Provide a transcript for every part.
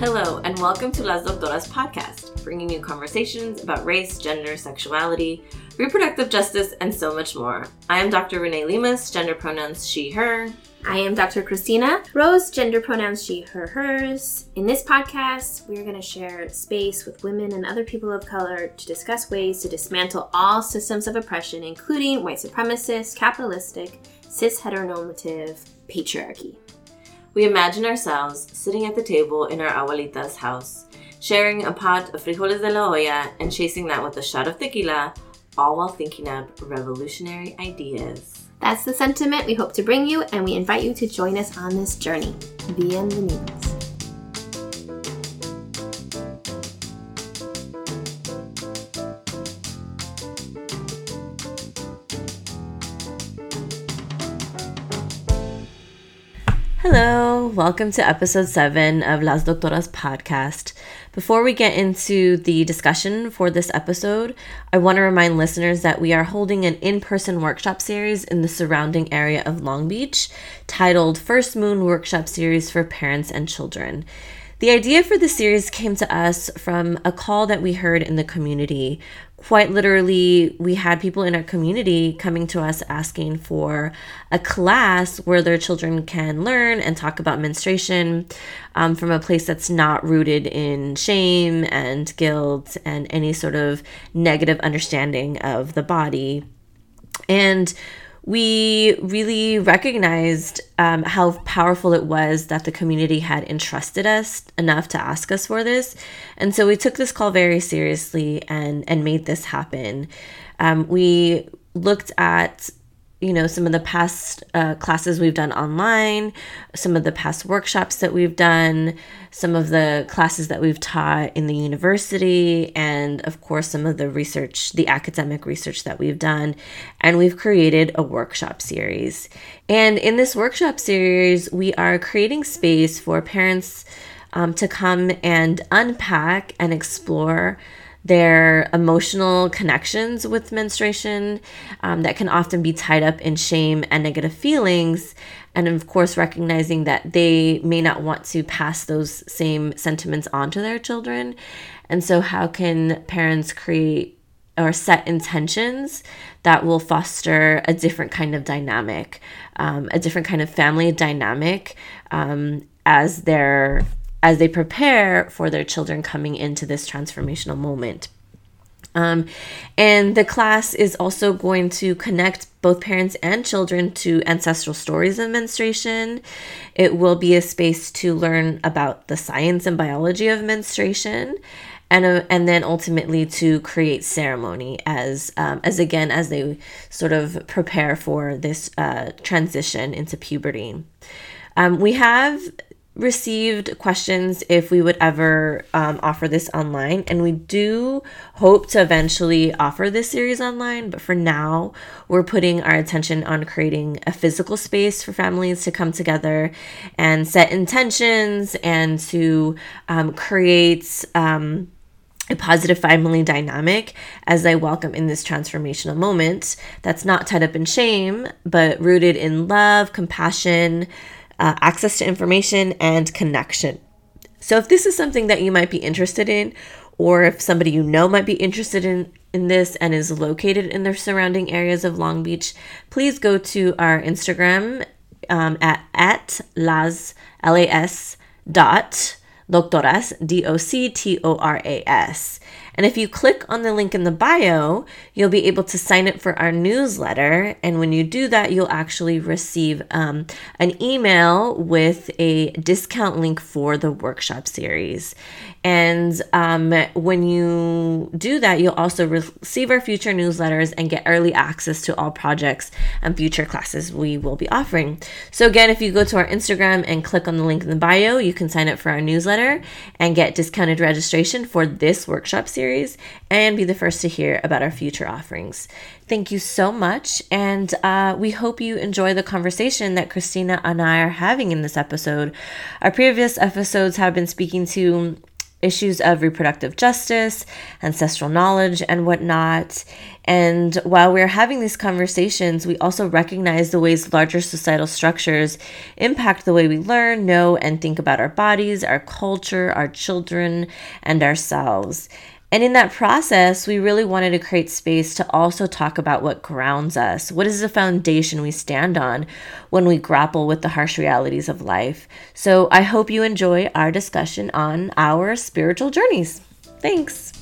Hello, and welcome to Las Doctoras podcast, bringing you conversations about race, gender, sexuality, reproductive justice, and so much more. I am Dr. Renee Limas, gender pronouns she, her. I am Dr. Christina Rose, gender pronouns she, her, hers. In this podcast, we're going to share space with women and other people of color to discuss ways to dismantle all systems of oppression, including white supremacist, capitalistic, cis heteronormative patriarchy. We imagine ourselves sitting at the table in our abuelita's house, sharing a pot of frijoles de la olla and chasing that with a shot of tequila, all while thinking up revolutionary ideas. That's the sentiment we hope to bring you, and we invite you to join us on this journey. Bienvenidos. Welcome to episode 7 of Las Doctoras podcast. Before we get into the discussion for this episode, I want to remind listeners that we are holding an in person workshop series in the surrounding area of Long Beach titled First Moon Workshop Series for Parents and Children. The idea for the series came to us from a call that we heard in the community quite literally, we had people in our community coming to us asking for a class where their children can learn and talk about menstruation um, from a place that's not rooted in shame and guilt and any sort of negative understanding of the body. And we really recognized um, how powerful it was that the community had entrusted us enough to ask us for this. And so we took this call very seriously and, and made this happen. Um, we looked at you know some of the past uh, classes we've done online some of the past workshops that we've done some of the classes that we've taught in the university and of course some of the research the academic research that we've done. And we've created a workshop series. And in this workshop series we are creating space for parents um, to come and unpack and explore their emotional connections with menstruation um, that can often be tied up in shame and negative feelings. And of course, recognizing that they may not want to pass those same sentiments on to their children. And so, how can parents create or set intentions that will foster a different kind of dynamic, um, a different kind of family dynamic um, as they're as they prepare for their children coming into this transformational moment. Um, and the class is also going to connect both parents and children to ancestral stories of menstruation. It will be a space to learn about the science and biology of menstruation. And, uh, and then ultimately to create ceremony as um, as again as they sort of prepare for this uh, transition into puberty. Um, we have received questions if we would ever um, offer this online, and we do hope to eventually offer this series online. But for now, we're putting our attention on creating a physical space for families to come together and set intentions and to um, create. Um, a positive family dynamic as I welcome in this transformational moment that's not tied up in shame, but rooted in love, compassion, uh, access to information, and connection. So, if this is something that you might be interested in, or if somebody you know might be interested in, in this and is located in the surrounding areas of Long Beach, please go to our Instagram um, at, at las, L-A-S dot doctoras, D-O-C-T-O-R-A-S. And if you click on the link in the bio, you'll be able to sign up for our newsletter. And when you do that, you'll actually receive um, an email with a discount link for the workshop series. And um, when you do that, you'll also receive our future newsletters and get early access to all projects and future classes we will be offering. So, again, if you go to our Instagram and click on the link in the bio, you can sign up for our newsletter and get discounted registration for this workshop series and be the first to hear about our future offerings. Thank you so much. And uh, we hope you enjoy the conversation that Christina and I are having in this episode. Our previous episodes have been speaking to issues of reproductive justice, ancestral knowledge, and whatnot. And while we're having these conversations, we also recognize the ways larger societal structures impact the way we learn, know, and think about our bodies, our culture, our children, and ourselves. And in that process, we really wanted to create space to also talk about what grounds us. What is the foundation we stand on when we grapple with the harsh realities of life? So I hope you enjoy our discussion on our spiritual journeys. Thanks.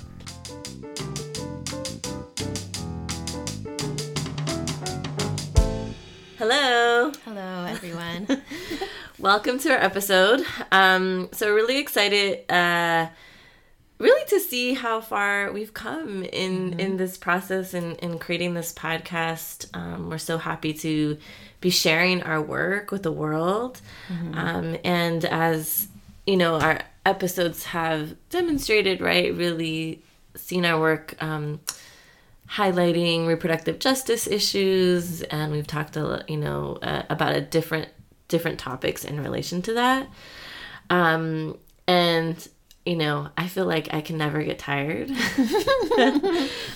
Hello. Hello, everyone. Welcome to our episode. Um, so, really excited. Uh, really to see how far we've come in mm-hmm. in this process and in, in creating this podcast um, we're so happy to be sharing our work with the world mm-hmm. um, and as you know our episodes have demonstrated right really seen our work um, highlighting reproductive justice issues and we've talked a you know uh, about a different different topics in relation to that um, and you know, I feel like I can never get tired.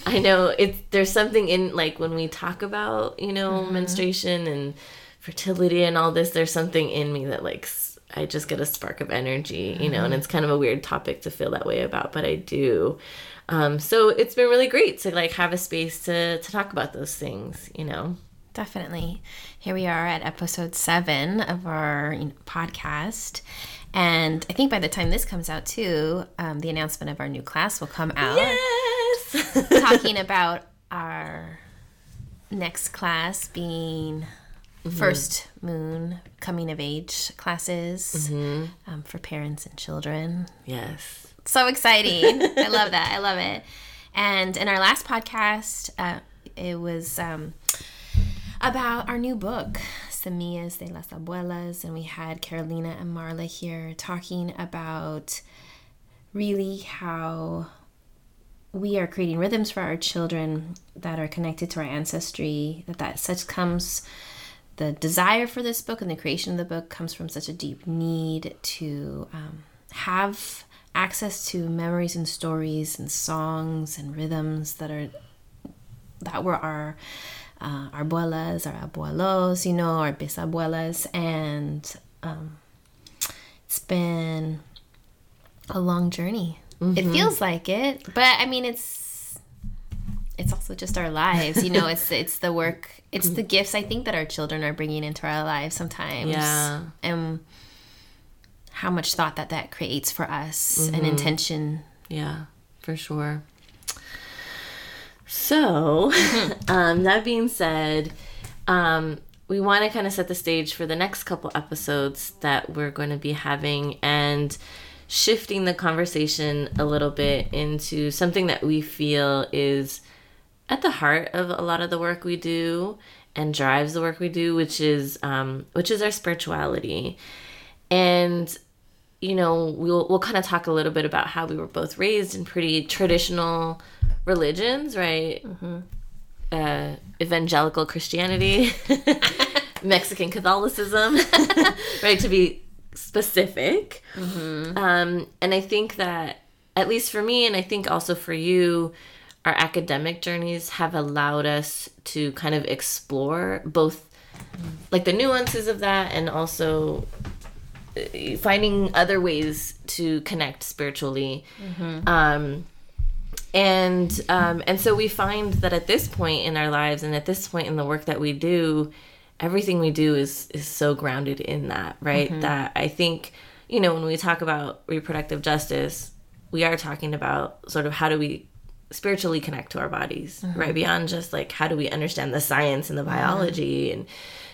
I know it's there's something in like when we talk about, you know, mm-hmm. menstruation and fertility and all this, there's something in me that like I just get a spark of energy, you mm-hmm. know, and mm-hmm. it's kind of a weird topic to feel that way about, but I do. Um, so it's been really great to like have a space to to talk about those things, you know. Definitely. Here we are at episode seven of our you know, podcast. And I think by the time this comes out, too, um, the announcement of our new class will come out. Yes! talking about our next class being mm-hmm. first moon coming of age classes mm-hmm. um, for parents and children. Yes. So exciting. I love that. I love it. And in our last podcast, uh, it was um, about our new book, Semillas de las Abuelas, and we had Carolina and Marla here talking about really how we are creating rhythms for our children that are connected to our ancestry, that that such comes the desire for this book and the creation of the book comes from such a deep need to um, have access to memories and stories and songs and rhythms that are that were our uh, our abuelas, our abuelos, you know, our bisabuelas, and um, it's been a long journey. Mm-hmm. It feels like it, but I mean, it's it's also just our lives, you know. it's it's the work, it's the gifts I think that our children are bringing into our lives sometimes, yeah, and how much thought that that creates for us mm-hmm. and intention. Yeah, for sure. So, um, that being said, um, we want to kind of set the stage for the next couple episodes that we're going to be having and shifting the conversation a little bit into something that we feel is at the heart of a lot of the work we do and drives the work we do, which is um, which is our spirituality. And you know, we'll we'll kind of talk a little bit about how we were both raised in pretty traditional religions, right? Mm-hmm. Uh, evangelical Christianity, Mexican Catholicism, right? To be specific. Mm-hmm. Um, and I think that, at least for me, and I think also for you, our academic journeys have allowed us to kind of explore both like the nuances of that and also uh, finding other ways to connect spiritually. Mm-hmm. Um, and um, and so we find that at this point in our lives and at this point in the work that we do everything we do is is so grounded in that right mm-hmm. that i think you know when we talk about reproductive justice we are talking about sort of how do we spiritually connect to our bodies mm-hmm. right beyond just like how do we understand the science and the biology mm-hmm. and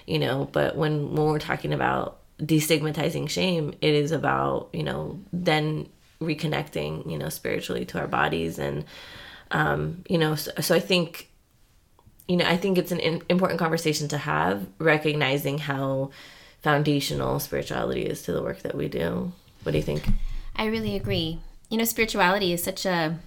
you know but when when we're talking about destigmatizing shame it is about you know then reconnecting, you know, spiritually to our bodies. And, um, you know, so, so I think, you know, I think it's an in, important conversation to have, recognizing how foundational spirituality is to the work that we do. What do you think? I really agree. You know, spirituality is such a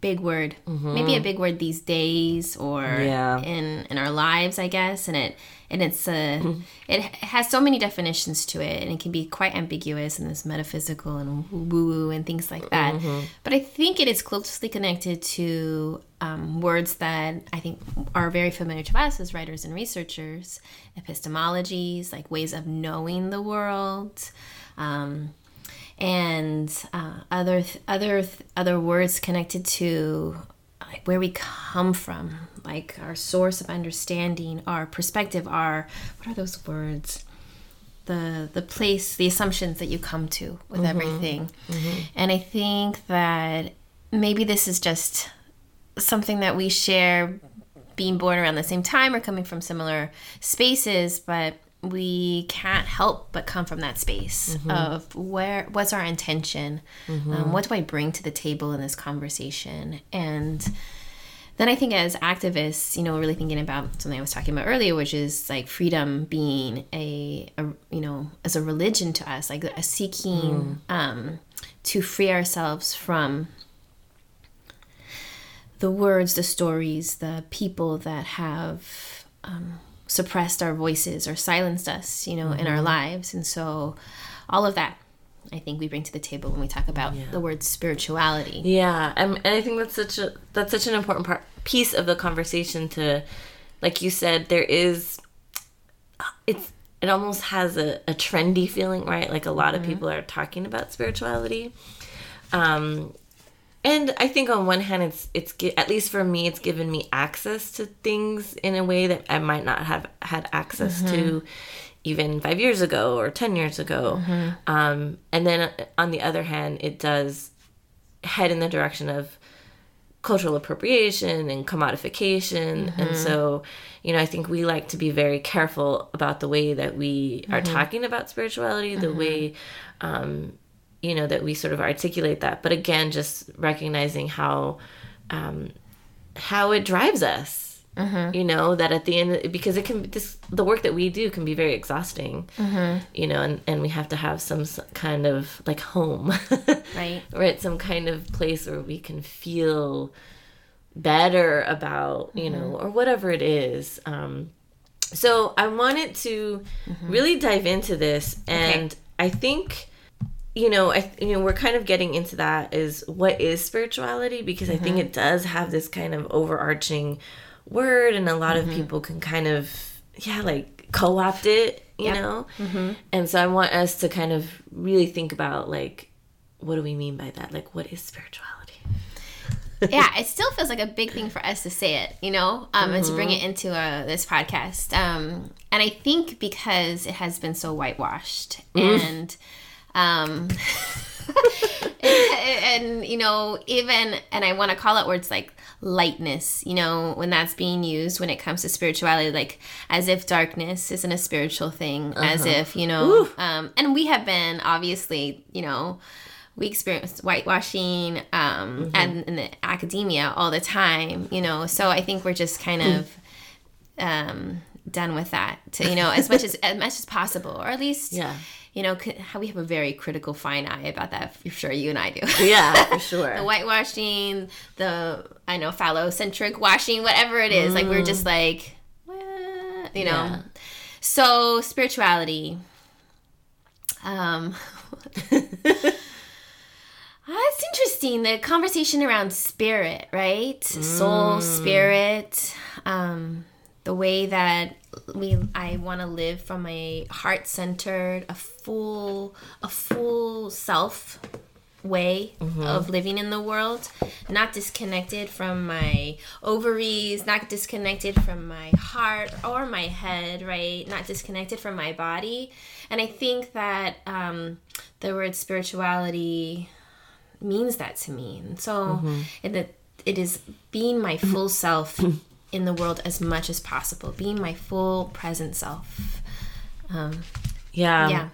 big word. Maybe a big word these days or Yeah. in in our lives, I guess. And it and it's uh, it has so many definitions to it, and it can be quite ambiguous and it's metaphysical and woo woo and things like that. But I think it is closely connected to um, words that I think are very familiar to us as writers and researchers, epistemologies, like ways of knowing the world. Um, and uh, other other other words connected to like where we come from, like our source of understanding, our perspective, our what are those words? The the place, the assumptions that you come to with mm-hmm. everything, mm-hmm. and I think that maybe this is just something that we share being born around the same time or coming from similar spaces, but we can't help but come from that space mm-hmm. of where what's our intention, um, what do I bring to the table in this conversation, and then I think as activists, you know, really thinking about something I was talking about earlier, which is like freedom being a, a you know, as a religion to us, like a seeking um, to free ourselves from the words, the stories, the people that have um, suppressed our voices or silenced us, you know, in our lives. And so all of that, I think we bring to the table when we talk about the word spirituality. Yeah, and, and I think that's such a that's such an important part piece of the conversation to, like you said, there is, uh, it's it almost has a, a trendy feeling, right? Like a lot of mm-hmm. people are talking about spirituality, um, and I think on one hand, it's it's at least for me, it's given me access to things in a way that I might not have had access to mm-hmm. Even five years ago or ten years ago. Um, and then on the other hand, it does head in the direction of cultural appropriation and commodification. And so, you know, I think we like to be very careful about the way that we are talking about spirituality, the way, um, you know, that we sort of articulate that. But again, just recognizing how, um, how it drives us. Mm-hmm. You know that at the end, because it can this the work that we do can be very exhausting. Mm-hmm. You know, and and we have to have some kind of like home, Right. right some kind of place where we can feel better about you know mm-hmm. or whatever it is. Um so i wanted to really dive into this and i think you know i you know we're kind of getting into that is what is spirituality? Because i think it does have this kind of overarching word and a lot of people can kind of yeah like co-opt it you Yep. know? And so i want us to kind of really think about like what do we mean by that? Like what is spirituality? Yeah, it still feels like a big thing for us to say it, you know, um, and to bring it into uh, this podcast. Um, and I think because it has been so whitewashed and, um, and, and, you know, even, and I want to call out words like lightness, you know, when that's being used when it comes to spirituality, like as if darkness isn't a spiritual thing, as if, you know, um, and we have been obviously, you know, we experience whitewashing um, and in the academia all the time, you know. So I think we're just kind of um, done with that, to, you know, as much as as much as possible, or at least, Yeah. You know, how we have a very critical fine eye about that. For sure, you and I do. yeah for sure the whitewashing, the I know phallocentric washing, whatever it is, like we're just like, "What?" you know. Yeah. So spirituality. Um, Ah, it's interesting the conversation around spirit, right? Soul, spirit, um, the way that we I want to live from a heart centered, a full, a full self way of living in the world, not disconnected from my ovaries, not disconnected from my heart or my head, right? Not disconnected from my body. And I think that um, the word spirituality means that to me. And so it, it, it is being my full self in the world as much as possible, being my full present self. Um, yeah yeah.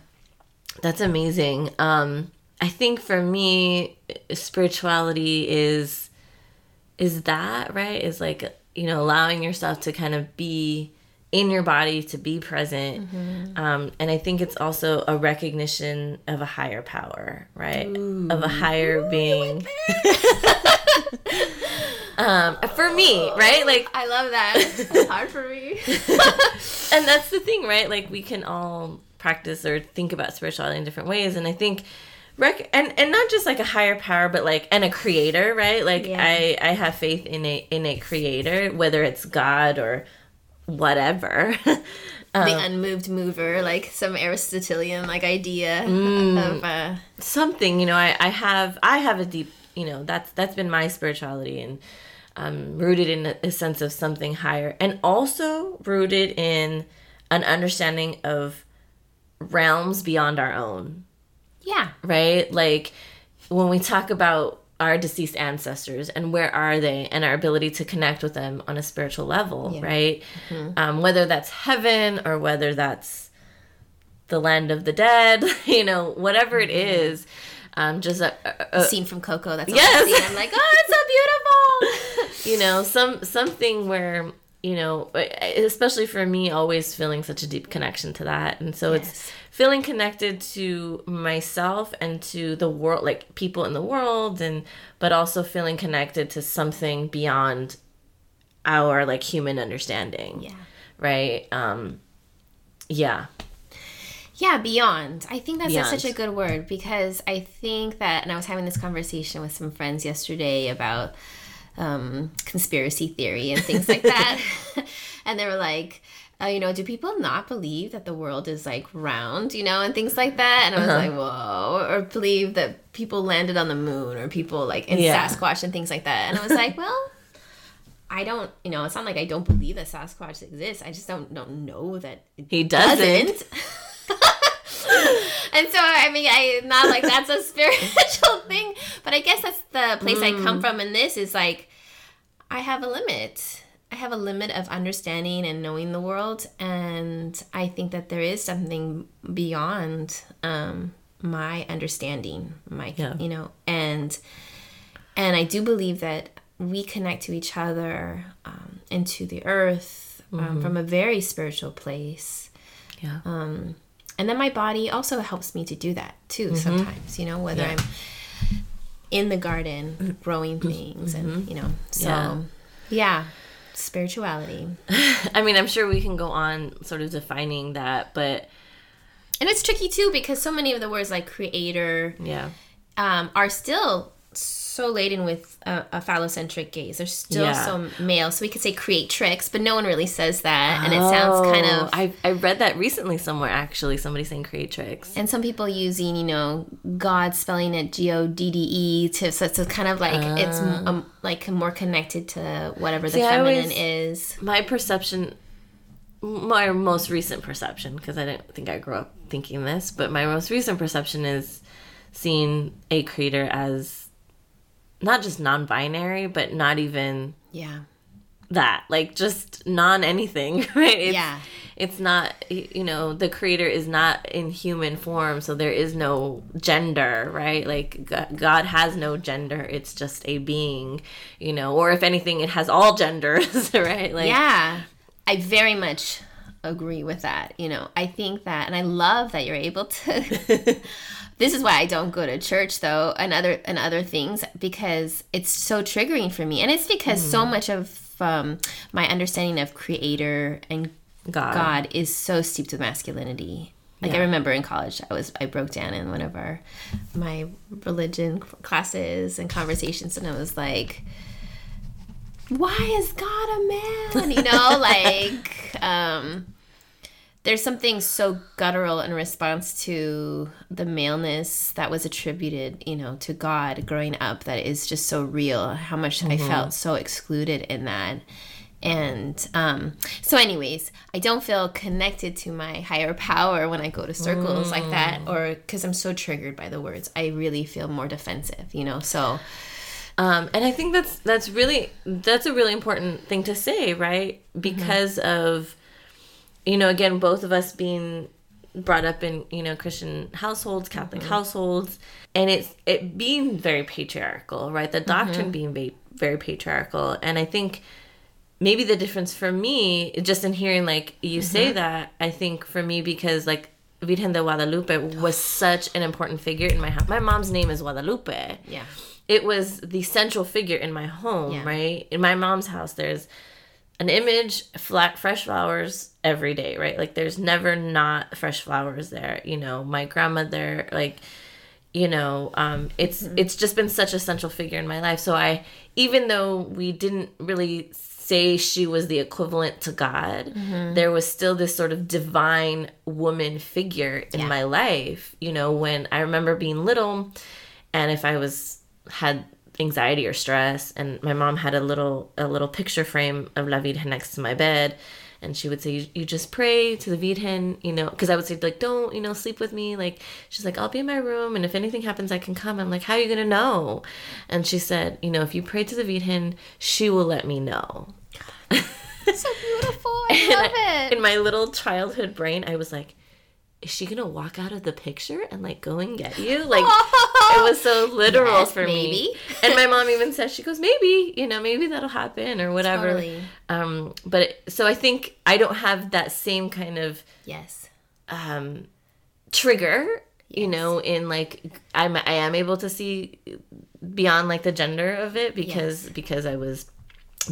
That's amazing. Um, I think for me, spirituality is is that right? Is like you know allowing yourself to kind of be in your body to be present, um, and I think it's also a recognition of a higher power, right? Of a higher being. um, for me, right? Like I love that. It's hard for me. and that's the thing, right? Like we can all practice or think about spirituality in different ways, and I think rec- and and not just like a higher power, but like and a creator, right? Like Yeah. I I have faith in a in a creator, whether it's God or whatever. Um, the unmoved mover, like some Aristotelian like idea Mm. of uh something you know I, I have i have a deep you know that's that's been my spirituality and um rooted in a, a sense of something higher and also rooted in an understanding of realms beyond our own yeah. right like when we talk about our deceased ancestors and where are they and our ability to connect with them on a spiritual level Yeah. right um, whether that's heaven or whether that's the land of the dead you know whatever it is um, just a, a, a- Scene from Coco. That's Yes. I. I'm like, oh, it's so beautiful. you know some something where you know especially for me always feeling such a deep connection to that and so it's Yes. Feeling connected to myself and to the world like people in the world and but also feeling connected to something beyond our like human understanding yeah. right um yeah Yeah, beyond. I think that's Beyond. such a good word because I think that, and I was having this conversation with some friends yesterday about um, conspiracy theory and things like that. and they were like, uh, you know, do people not believe that the world is like round, you know, and things like that? And I was like, whoa. Or believe that people landed on the moon or people like in Yeah. Sasquatch and things like that. And I was like, well, I don't, you know, it's not like I don't believe that Sasquatch exists. I just don't don't know that it he doesn't, and so I mean, I not like that's a spiritual thing, but I guess that's the place I come from. And this is like, I have a limit. I have a limit of understanding and knowing the world, and I think that there is something beyond um, my understanding. My, Yeah. you know, and and I do believe that we connect to each other um, and to the earth um, from a very spiritual place yeah um, and then my body also helps me to do that too sometimes you know whether Yeah. i'm in the garden growing things and you know so Yeah. yeah, spirituality. I mean i'm sure we can go on sort of defining that but and it's tricky too because so many of the words like creator yeah. um, are still so laden with a, a phallocentric gaze. They're still Yeah. so male so we could say creatrix, but no one really says that and it sounds kind Oh, of I, I read that recently somewhere actually somebody saying creatrix and some people using you know god spelling it g-o-d-d-e to so it's kind of like it's m- um, like more connected to whatever the See, feminine always- is. my perception my most recent perception because i didn't think i grew up thinking this but my most recent perception is seeing a creator as not just non-binary but not even yeah. that like just non anything right? It's, Yeah. it's not you know the creator is not in human form so there is no gender right? Like god has no gender it's just a being you know or if anything it has all genders right? Like yeah. I very much agree with that you know. I think that and i love that you're able to this is why i don't go to church though and other and other things because it's so triggering for me and it's because Mm. so much of um, my understanding of creator and god, God is so steeped with masculinity. Like I remember in college, I was I broke down in one of our my religion classes and conversations, and I was like, "Why is God a man?" You know, like um, there's something so guttural in response to the maleness that was attributed, you know, to God growing up that is just so real. How much I felt so excluded in that. And um, so, anyways, I don't feel connected to my higher power when I go to circles like that, or because I'm so triggered by the words. I really feel more defensive, you know. So, Um, and I think that's that's really that's a really important thing to say, right? Because of you know, again, both of us being brought up in you know Christian households, Catholic mm-hmm. households, and it's it being very patriarchal, right? The doctrine mm-hmm. being va- very patriarchal, and I think maybe the difference for me, just in hearing like you say mm-hmm. that, I think for me because like Virgen de Guadalupe was such an important figure in my house. My mom's name is Guadalupe yeah, it was the central figure in my home, Yeah. right? In my mom's house, there's an image, flat, fresh flowers every day, right? Like there's never not fresh flowers there. You know, my grandmother, like, you know, um, it's it's just been such a central figure in my life. So I, even though we didn't really say she was the equivalent to God, there was still this sort of divine woman figure in Yeah. my life. You know, when I remember being little, and if I was had anxiety or stress. And my mom had a little a little picture frame of La Virgen next to my bed. And she would say you, you just pray to the Virgen you know because I would say like don't you know sleep with me. Like she's like I'll be in my room and if anything happens I can come. I'm like how are you gonna know? And she said you know if you pray to the Virgen she will let me know. So beautiful. I love I- it. in my little childhood brain I was like is she gonna walk out of the picture and like go and get you like it was so literal Yes, for me and my mom even says she goes maybe you know maybe that'll happen or whatever Totally. um but it, so i think i don't have that same kind of yes. um trigger you know in like i'm i am able to see beyond like the gender of it because because i was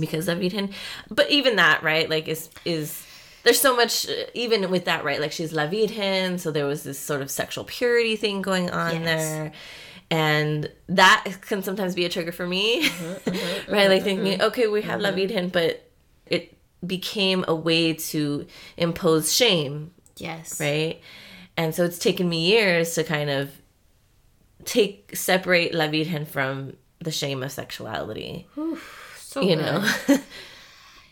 because of Virgen. but even that right like is is there's so much uh, even with that right like she's la virgen so there was this sort of sexual purity thing going on Yes. there and that can sometimes be a trigger for me mm-hmm, mm-hmm, mm-hmm, right like thinking okay we have la virgen but it became a way to impose shame Yes. right? And so it's taken me years to kind of take separate La Virgen from the shame of sexuality. So you good. know,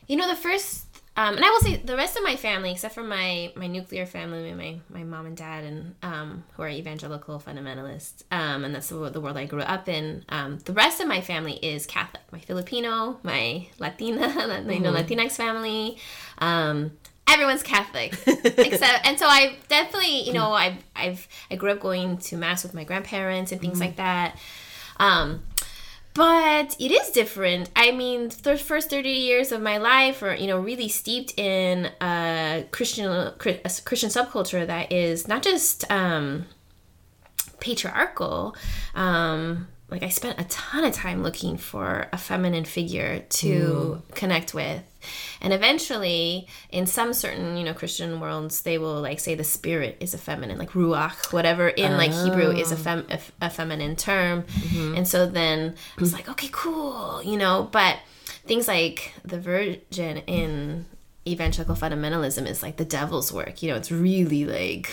You know, the first, um, and I will say the rest of my family, except for my my nuclear family, my my mom and dad, and um, who are evangelical fundamentalists, um, and that's the, the world I grew up in. Um, the rest of my family is Catholic. My Filipino, my Latina, you know, Latinx family. Um, everyone's Catholic, except, and so I definitely, you know, I've I've I grew up going to mass with my grandparents and things like that. Um, but it is different. I mean, the first 30 years of my life are, you know, really steeped in a Christian a Christian subculture that is not just um, patriarchal. Um, like I spent a ton of time looking for a feminine figure to connect with. And eventually, in some certain, you know, Christian worlds, they will like say the spirit is a feminine, like ruach, whatever in like Hebrew is oh. a, fem- a, f- a feminine term. Mm-hmm. And so then I was like, okay, cool, you know, but things like the virgin in evangelical fundamentalism is like the devil's work. You know, it's really like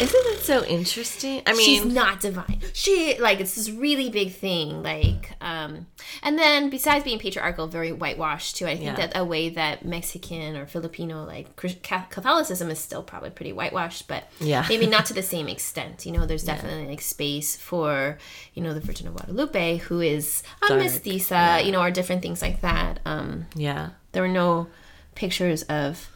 isn't that so interesting? I mean she's not divine. She like it's this really big thing. Like, um, and then besides being patriarchal, very whitewashed too. I think Yeah. that a way that Mexican or Filipino like Catholicism is still probably pretty whitewashed, but Yeah. maybe not to the same extent. You know, there's definitely like space for you know the Virgin of Guadalupe, who is a Dark, mestiza, you know, or different things like that. Um, yeah, there were no pictures of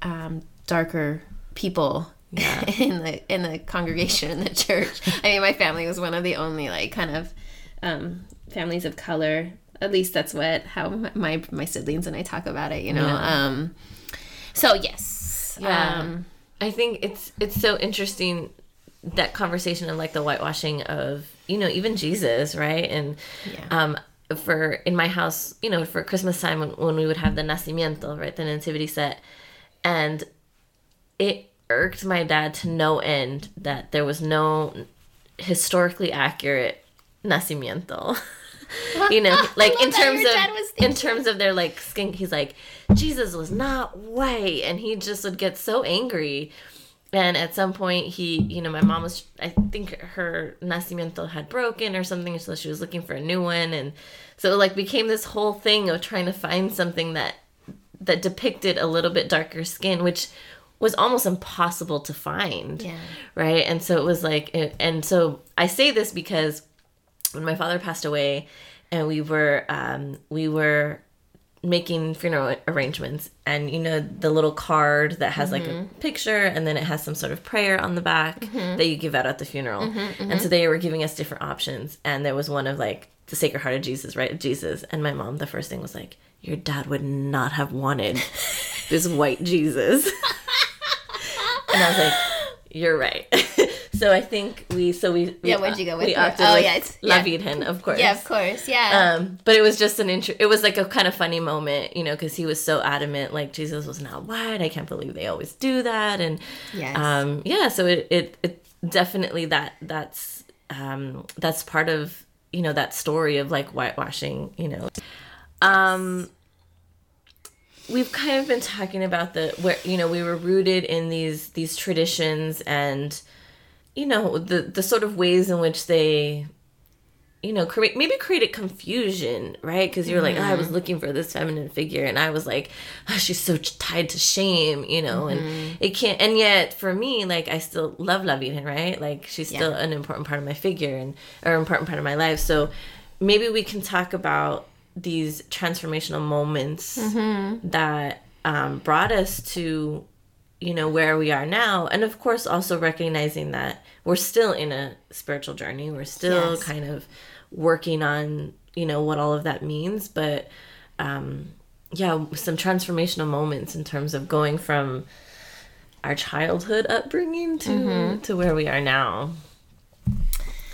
um, darker people Yeah. in the in the congregation in the church. I mean, my family was one of the only like kind of um, families of color. At least that's what how my my siblings and I talk about it. You know. Yeah. Um, so yes. Yeah. Um, I think it's it's so interesting that conversation of like the whitewashing of you know even Jesus, right? And Yeah. um for in my house, you know, for Christmas time when, when we would have the nacimiento, right, the nativity set, and it irked my dad to no end that there was no historically accurate nacimiento. you know, like in terms of in terms of their like skin, he's like Jesus was not white, and he just would get so angry. And at some point, he, you know, my mom was, I think her nacimiento had broken or something, so she was looking for a new one, and so it like became this whole thing of trying to find something that that depicted a little bit darker skin, which was almost impossible to find, Yeah. right? And so it was like, and so I say this because when my father passed away, and we were, um, we were making funeral arrangements and you know the little card that has like a mm-hmm. picture and then it has some sort of prayer on the back mm-hmm. that you give out at the funeral. Mm-hmm, and so they were giving us different options and there was one of like the sacred heart of jesus right jesus and my mom the first thing was like your dad would not have wanted this white jesus. And i was like you're right so I think we so we, we Yeah, what'd you go with? We opted Oh, with yeah, it's- La yeah. Virgen, of course. Yeah, of course. Yeah. Um, but it was just an intro. It was like a kind of funny moment, you know, because he was so adamant, like Jesus was not white. I can't believe they always do that, and Yes. um, yeah. So it, it it definitely that that's um that's part of you know that story of like whitewashing, you know. Um, we've kind of been talking about the where you know we were rooted in these these traditions and you know the the sort of ways in which they you know create maybe created confusion right? Because you're like oh, i was mm-hmm. looking for this feminine figure and i was like oh, she's so tied to shame you know? And mm-hmm. it can't and yet for me like i still love la virgen right? Like she's still an important part of my figure and or important part of my life. So maybe we can talk about these transformational moments mm-hmm. that um, brought us to you know where we are now and of course also recognizing that we're still in a spiritual journey. We're still Yes. kind of working on you know what all of that means but um yeah some transformational moments in terms of going from our childhood upbringing to to where we are now.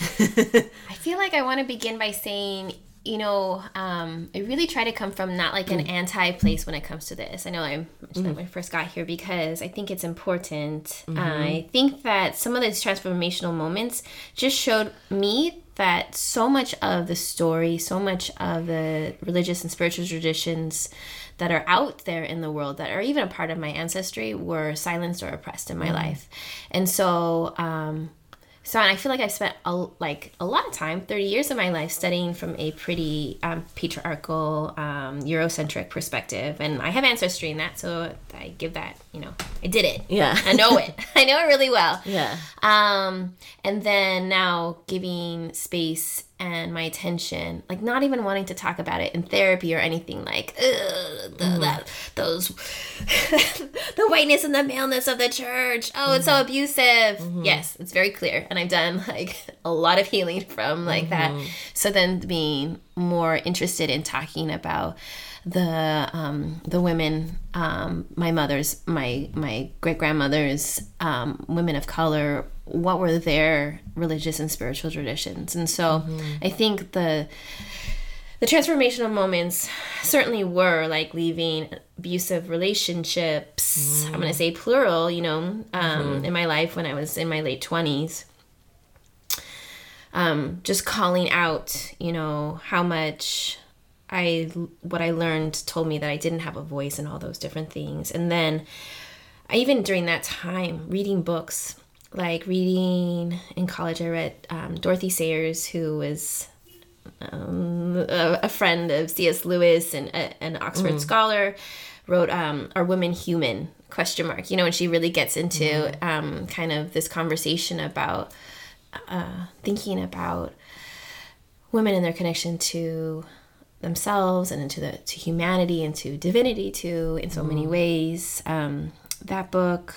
I feel like I want to begin by saying, you know, um, I really try to come from not like an anti place when it comes to this. I know I mentioned that when I first got here because I think it's important. I think that some of these transformational moments just showed me that so much of the story, so much of the religious and spiritual traditions that are out there in the world that are even a part of my ancestry were silenced or oppressed in my life. And so, um, so and I feel like I've spent a, like a lot of time, thirty years of my life, studying from a pretty um, patriarchal, um, Eurocentric perspective, and I have ancestry in that, so I give that. You know, I did it. Yeah. I know it. I know it really well. yeah Um, and then now giving space and my attention, like not even wanting to talk about it in therapy or anything like the, mm-hmm. that, those the whiteness and the maleness of the church. Oh, it's so mm-hmm. abusive. Mm-hmm. Yes, it's very clear, and I've done like a lot of healing from like that. So then being more interested in talking about the um, the women, um, my mother's, my my great grandmothers, um, women of color, what were their religious and spiritual traditions, and so I think the the transformational moments certainly were like leaving abusive relationships. I'm gonna say plural, you know, um, in my life when I was in my late twenties. Um, just calling out, you know, how much I what I learned told me that I didn't have a voice in all those different things. And then I even during that time reading books, like reading in college, I read um, Dorothy Sayers, who was um, a, a friend of C.S. Lewis and a, an Oxford scholar, wrote um, "Are Women Human?" question mark. You know, and she really gets into um, kind of this conversation about uh, thinking about women and their connection to themselves and into the to humanity and to divinity too in so many mm. ways. Um, that book.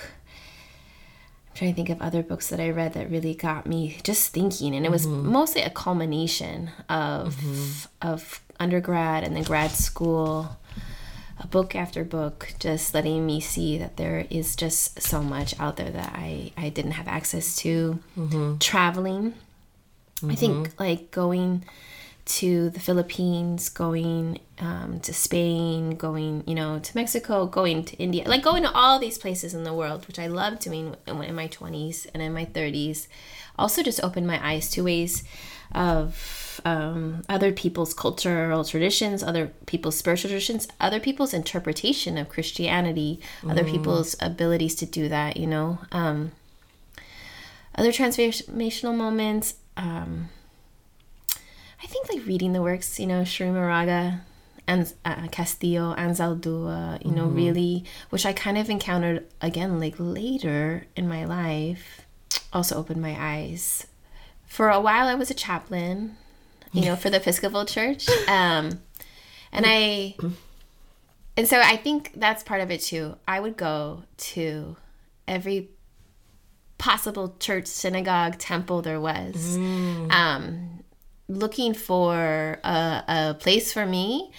I'm trying to think of other books that I read that really got me just thinking, and it was mm-hmm. mostly a culmination of mm-hmm. of undergrad and then grad school, a book after book, just letting me see that there is just so much out there that I I didn't have access to. Mm-hmm. Traveling, I think like going to the Philippines, going um, to Spain, going, you know, to Mexico, going to India, like going to all these places in the world, which I love doing in my 20s and in my 30s. Also, just opened my eyes to ways of um, other people's cultural traditions, other people's spiritual traditions, other people's interpretation of Christianity, other people's abilities to do that, you know. Um, other transformational moments. Um, I think like reading the works, you know, Cherríe Moraga and uh, Castillo and Zaldua, you know, really, which I kind of encountered again like later in my life, also opened my eyes. For a while, I was a chaplain, you know, for the Episcopal Church, um, and I, and so I think that's part of it too. I would go to every possible church, synagogue, temple there was. Um, looking for a, a place for me,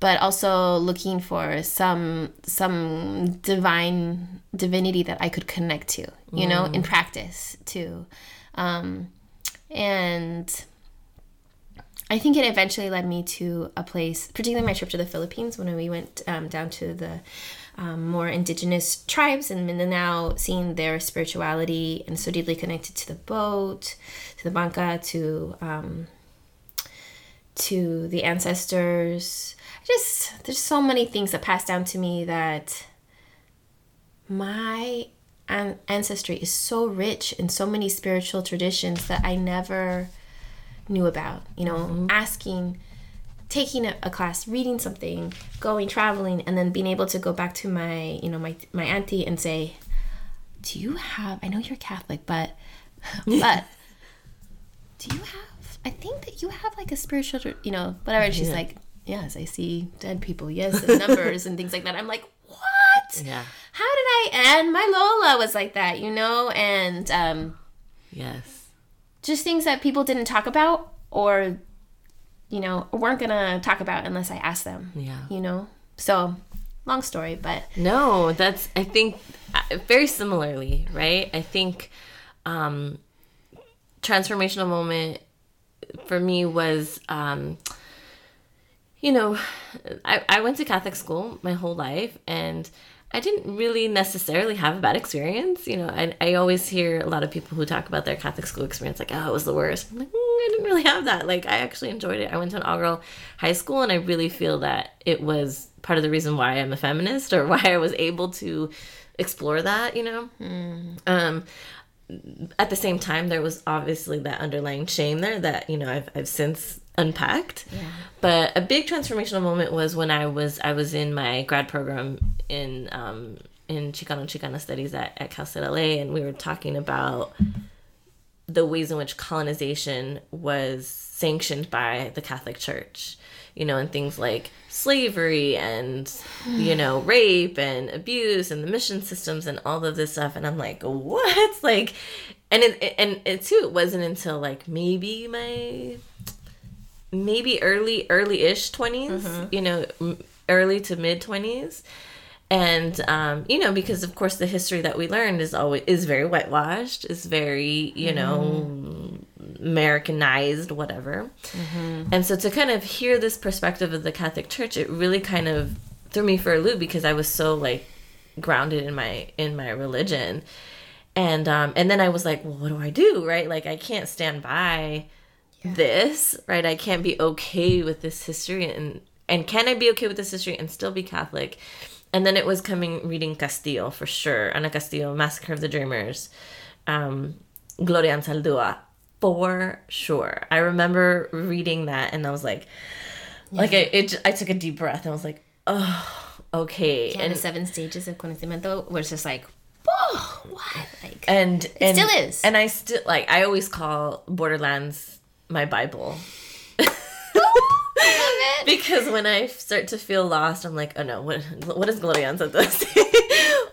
but also looking for some some divine divinity that I could connect to, you know, in practice too. Um, and I think it eventually led me to a place, particularly my trip to the Philippines when we went um, down to the um, more indigenous tribes and Mindanao, seeing their spirituality and so deeply connected to the boat, to the banca, to um, to the ancestors. Just there's so many things that passed down to me that my an- ancestry is so rich in so many spiritual traditions that I never knew about. You know, mm-hmm. asking, taking a, a class, reading something, going traveling, and then being able to go back to my, you know, my my auntie and say, "Do you have? I know you're Catholic, but, but, do you have? I think that you have like a spiritual, you know, whatever." And she's Yeah. like, "Yes, I see dead people. Yes, and numbers and things like that." I'm like, "What? Yeah. How did I?" And my Lola was like that, you know, and um Yes. just things that people didn't talk about or you know weren't gonna talk about unless i asked them Yeah. you know so long story but No, that's I think uh, very similarly, right? I think um transformational moment for me was um you know, I, I went to Catholic school my whole life and I didn't really necessarily have a bad experience. You know, I, I always hear a lot of people who talk about their Catholic school experience like, oh, it was the worst. I'm like, mm, I didn't really have that. Like, I actually enjoyed it. I went to an all girl high school and I really feel that it was part of the reason why I'm a feminist or why I was able to explore that, you know? Um, at the same time, there was obviously that underlying shame there that, you know, I've, I've since unpacked. Yeah. But a big transformational moment was when I was I was in my grad program in um, in Chicano Chicana studies at, at Cal State LA and we were talking about the ways in which colonization was sanctioned by the Catholic Church, you know, and things like slavery and, you know, rape and abuse and the mission systems and all of this stuff. And I'm like, what? Like, and it, and it too, it wasn't until like maybe my, maybe early, early ish 20s, you know, early to mid 20s and um, you know because of course the history that we learned is always is very whitewashed is very you know americanized whatever. And so to kind of hear this perspective of the catholic church it really kind of threw me for a loop because i was so like grounded in my in my religion. And um and then i was like well what do i do? Right? Like i can't stand by this right? I can't be okay with this history and and can i be okay with this history and still be catholic? And then it was coming reading castillo for sure. Ana castillo massacre of the dreamers um gloria Anzaldúa for sure. I remember reading that and i was like like I, it i took a deep breath and i was like oh okay. And and the seven stages of conocimiento was just like whoa what? Like and and still is. and i still like i always call borderlands my bible. Because when I start to feel lost, I'm like, oh no, what what does Gloria Anzaldúa say?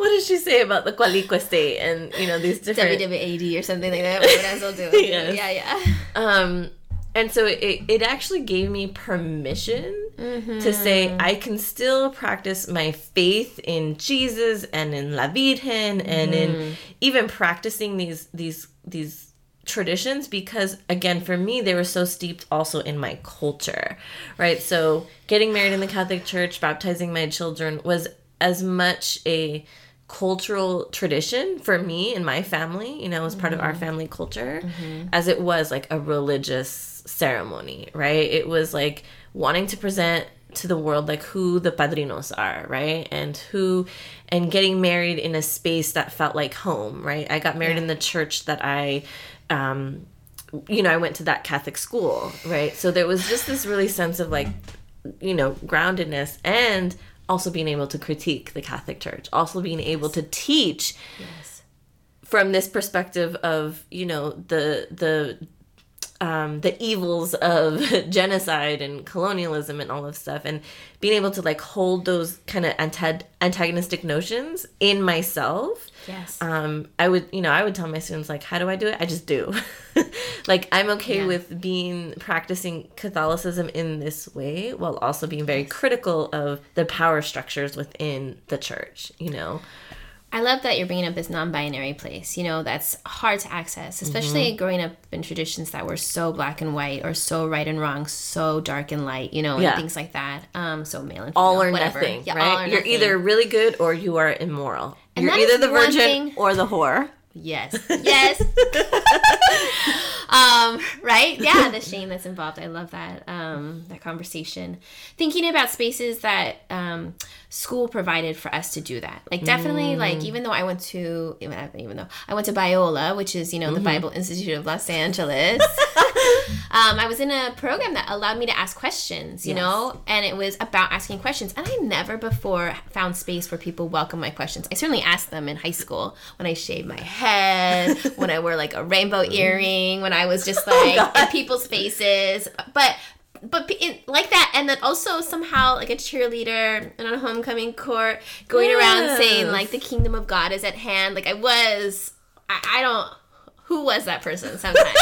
What does she say about the Coatlicue state and you know these different WWAD or something like that. What else will do? Yes. Yeah, yeah. um and so it, it actually gave me permission to say I can still practice my faith in Jesus and in La Virgen and in even practicing these these these traditions because again for me they were so steeped also in my culture right so getting married in the catholic church baptizing my children was as much a cultural tradition for me and my family you know as part of our family culture as it was like a religious ceremony right? It was like wanting to present to the world like who the padrinos are right? And who and getting married in a space that felt like home right? I got married in the church that i um you know i went to that catholic school right? So there was just this really sense of like you know groundedness. And also being able to critique the catholic church also being able to teach Yes. from this perspective of you know the the um, the evils of genocide and colonialism and all of stuff and being able to like hold those kind of antag- antagonistic notions in myself Yes. um, i would you know i would tell my students like how do i do it i just do like i'm okay Yeah. with being practicing catholicism in this way while also being very critical of the power structures within the church you know I love that you're bringing up this non-binary place. You know, that's hard to access, especially Mm-hmm. growing up in traditions that were so black and white, or so right and wrong, so dark and light. You know, and Yeah. things like that. Um, so male and female, all or whatever. nothing Yeah, right all or you're nothing. either really good or you are immoral And you're either the virgin thing- or the whore Yes. Yes. um, right? Yeah, the shame that's involved. I love that um, that conversation. Thinking about spaces that um, school provided for us to do that. Like definitely, like mm. even though I went to even, uh, even though I went to Biola, which is you know the mm-hmm. Bible Institute of Los Angeles. um, I was in a program that allowed me to ask questions. You Yes. know, and it was about asking questions. And I never before found space where people welcome my questions. I certainly asked them in high school when I shaved my head, when I wore like a rainbow earring, when I was just like oh in people's faces. But but in, like that, and then also somehow like a cheerleader and on a homecoming court, going around saying like the kingdom of God is at hand. Like I was, I, I don't. Who was that person? Sometimes.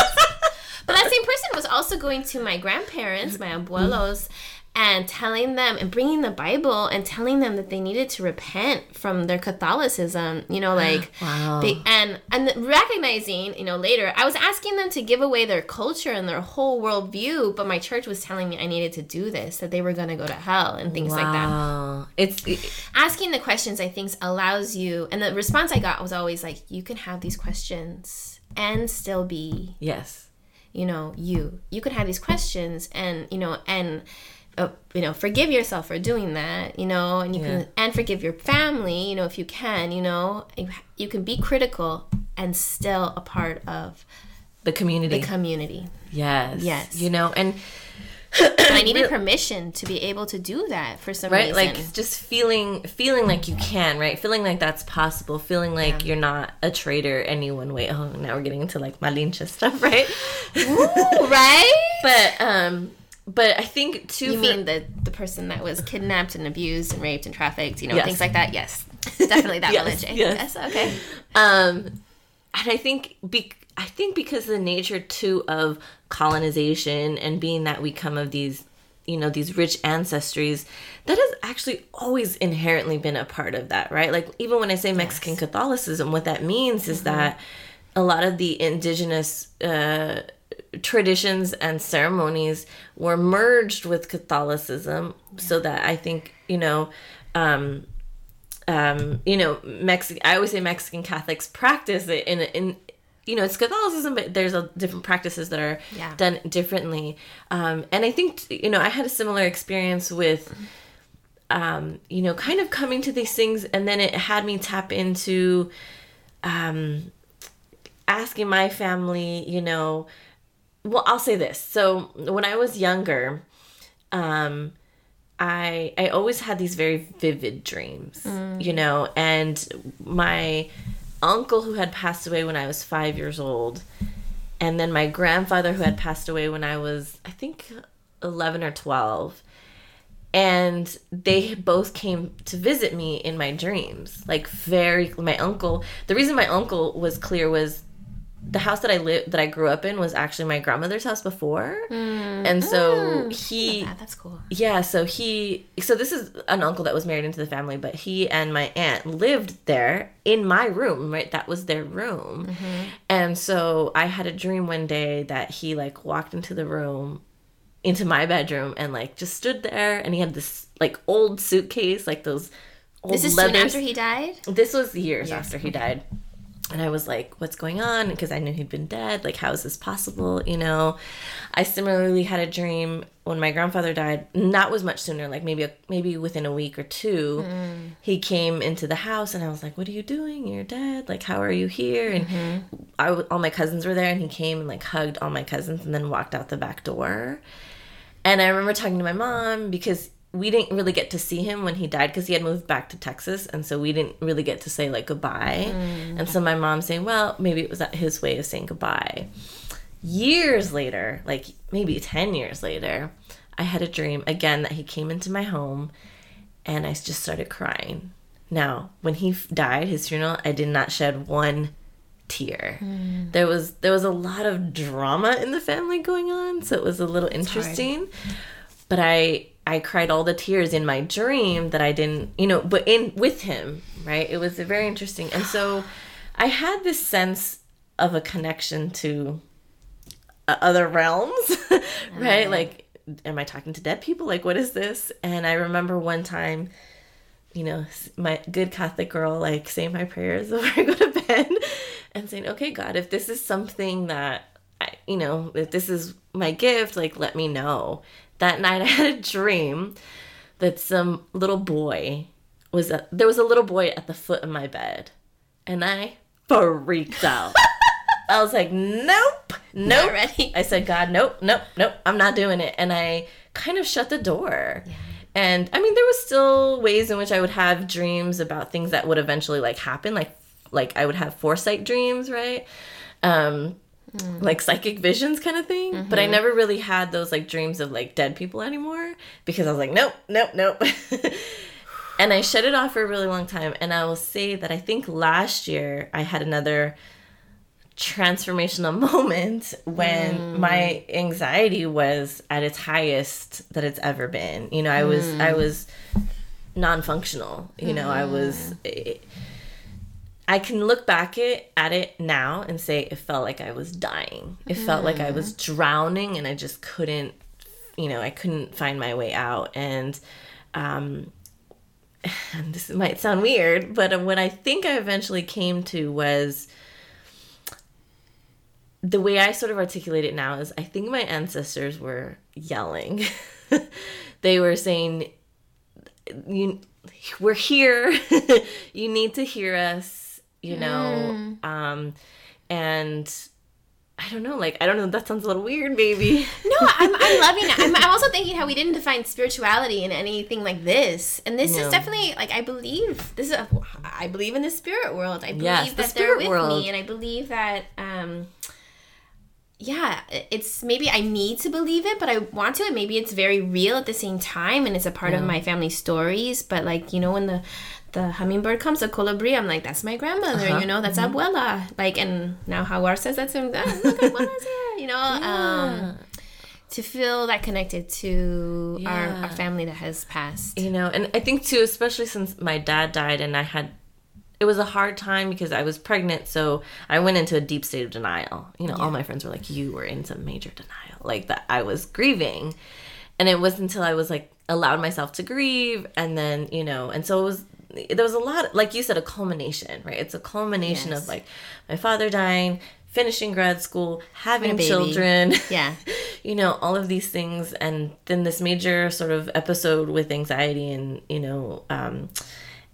But that same person was also going to my grandparents, my abuelos, and telling them and bringing the Bible and telling them that they needed to repent from their Catholicism. You know, like Wow. they, and and recognizing, you know, later I was asking them to give away their culture and their whole worldview, but my church was telling me I needed to do this, that they were going to go to hell and things like that wow it's asking the questions I think allows you and the response I got was always like you can have these questions and still be yes you know you you can have these questions and you know and uh, you know forgive yourself for doing that you know and you Yeah. can and forgive your family you know if you can you know you, you can be critical and still a part of the community. the community. Yes. Yes. you know and I needed permission to be able to do that for some right? Reason. Right, like just feeling feeling like you can right? Feeling like that's possible. Feeling like you're not a traitor any one way oh now we're getting into like malinche stuff right? Ooh, right? But um but i think too You for- mean the the person that was kidnapped and abused and raped and trafficked, you know, Yes. things like that? Yes, definitely that Yes, religion. yes. Yes, okay. um and i think be, i think because the nature too of colonization and being that we come of these you know these rich ancestries that has actually always inherently been a part of that right like even when i say mexican catholicism what that means is that a lot of the indigenous uh traditions and ceremonies were merged with catholicism so that i think you know um um, you know, Mexican. I always say Mexican Catholics practice it in in you know it's Catholicism, but there's a different practices that are Yeah. done differently. Um, and I think you know I had a similar experience with. Um, you know, kind of coming to these things, and then it had me tap into um, asking my family, you know, well, I'll say this. So when I was younger, um, I I always had these very vivid dreams, you know, and my uncle who had passed away when I was five years old, and then my grandfather who had passed away when I was I think eleven or twelve, and they both came to visit me in my dreams, like very my uncle. The reason my uncle was clear was the house that I lived that I grew up in was actually my grandmother's house before, mm. and so oh, he Yeah, that's cool. yeah, so he so this is an uncle that was married into the family, but he and my aunt lived there in my room, right? That was their room. Mm-hmm. And so I had a dream one day that he like walked into the room into my bedroom and like just stood there and he had this like old suitcase, like those old This is soon leather after he died. this was years after he died. And I was like, what's going on? Because I knew he'd been dead. Like, how is this possible? You know, I similarly had a dream when my grandfather died. And that was much sooner, like maybe a, maybe within a week or two. Mm. He came into the house, and I was like, "What are you doing? You're dead. Like, how are you here?" And mm-hmm. I w- all my cousins were there, and he came and like hugged all my cousins, and then walked out the back door. And I remember talking to my mom because we didn't really get to see him when he died because he had moved back to Texas. And so we didn't really get to say like goodbye. And so my mom saying, well, maybe it was his way of saying goodbye. years later, like maybe 10 years later, I had a dream again that he came into my home and I just started crying. Now, when he f- died, his funeral, I did not shed one tear. Mm. There was there was a lot of drama in the family going on, so it was a little interesting. But I I cried all the tears in my dream that I didn't, you know, but in with him, right? It was very interesting. And so I had this sense of a connection to uh, other realms, right? Uh-huh. Like am I talking to dead people? Like what is this? And I remember one time you know, my good Catholic girl, like saying my prayers before I go to bed and saying, okay, God, if this is something that, I, you know, if this is my gift, like let me know. That night I had a dream that some little boy was, at, there was a little boy at the foot of my bed and I freaked out. I was like, nope, nope. ready. I said, God, nope, nope, nope, I'm not doing it. And I kind of shut the door. Yeah and i mean there was still ways in which i would have dreams about things that would eventually like happen like like i would have foresight dreams right um mm. like psychic visions kind of thing mm-hmm. but i mm-hmm. never really had those like dreams of like dead people anymore because i was like nope nope nope and i shut it off for a really long time and i will say that i think last year i had another transformational moment when mm. my anxiety was at its highest that it's ever been. You know, I was mm. I was non-functional. You know, I was it, I can look back at, at it now and say it felt like I was dying. It mm. felt like I was mm. drowning and I just couldn't you know, I couldn't find my way out and um and this might sound weird, but what I think I eventually came to was the way I sort of articulate it now is I think my ancestors were yelling. they were saying, "You, we're here. you need to hear us." You know, mm. um, and I don't know, like I don't know. That sounds a little weird, maybe. no, I'm, I'm loving it. I'm, I'm also thinking how we didn't define spirituality in anything like this, and this no. is definitely like I believe this is. A, I believe in the spirit world. I believe yes, that the they're with world. me, and I believe that. um yeah, it's maybe I need to believe it, but I want to. And maybe it's very real at the same time, and it's a part yeah. of my family stories. But like you know, when the the hummingbird comes, a colibri, I'm like, that's my grandmother. Uh-huh. You know, that's mm-hmm. abuela. Like, and now Hawar says that's him. Oh, look, abuela's here. You know, yeah. um, to feel that connected to yeah. our, our family that has passed. You know, and I think too, especially since my dad died, and I had it was a hard time because I was pregnant, so I went into a deep state of denial. You know, yeah. all my friends were like, "You were in some major denial," like that I was grieving, and it wasn't until I was like allowed myself to grieve, and then you know, and so it was. There was a lot, like you said, a culmination, right? It's a culmination yes. of like my father dying, finishing grad school, having children, yeah, you know, all of these things, and then this major sort of episode with anxiety and you know. um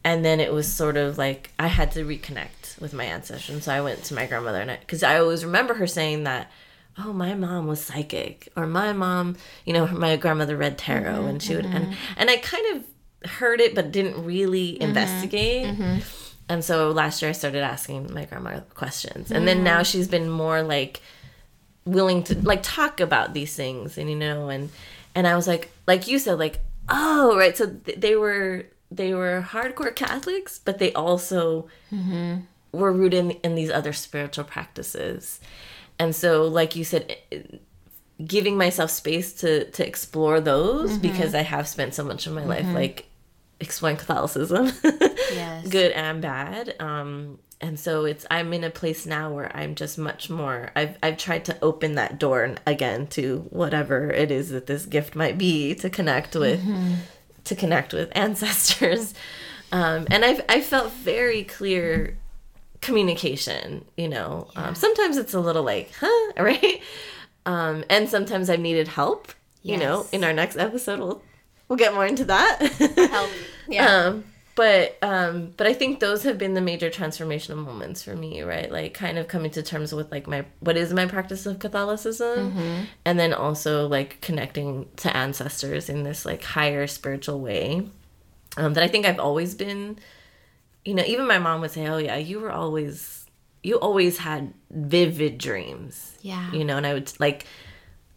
and then it was sort of like I had to reconnect with my ancestors. And so I went to my grandmother and because I, I, always remember her saying that, oh, my mom was psychic, or my mom, you know, my grandmother read tarot, mm-hmm, and she would, mm-hmm. and and I kind of heard it but didn't really mm-hmm, investigate. Mm-hmm. And so last year I started asking my grandma questions, and then now she's been more like willing to like talk about these things, and you know, and and I was like, like you said, like oh right, so th- they were they were hardcore Catholics, but they also mm-hmm. were rooted in, in, these other spiritual practices. And so, like you said, giving myself space to to explore those mm-hmm. because I have spent so much of my mm-hmm. life like exploring Catholicism, yes. good and bad. Um, and so it's I'm in a place now where I'm just much more. I've I've tried to open that door again to whatever it is that this gift might be to connect with mm-hmm to connect with ancestors. Um, and I've, I felt very clear communication, you know. Um, yeah. Um, sometimes it's a little like, huh, right? Um, and sometimes I've needed help, you yes. know. In our next episode, we'll, we'll get more into that. Yeah. Um, but um but i think those have been the major transformational moments for me right like kind of coming to terms with like my what is my practice of catholicism mm-hmm. and then also like connecting to ancestors in this like higher spiritual way um that i think i've always been you know even my mom would say oh yeah you were always you always had vivid dreams. Yeah. You know, and I would like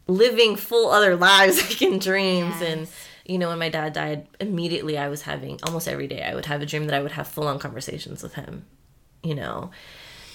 living full other lives like in dreams Yes. and you know when my dad died immediately I was having almost every day I would have a dream that I would have full on conversations with him. You know.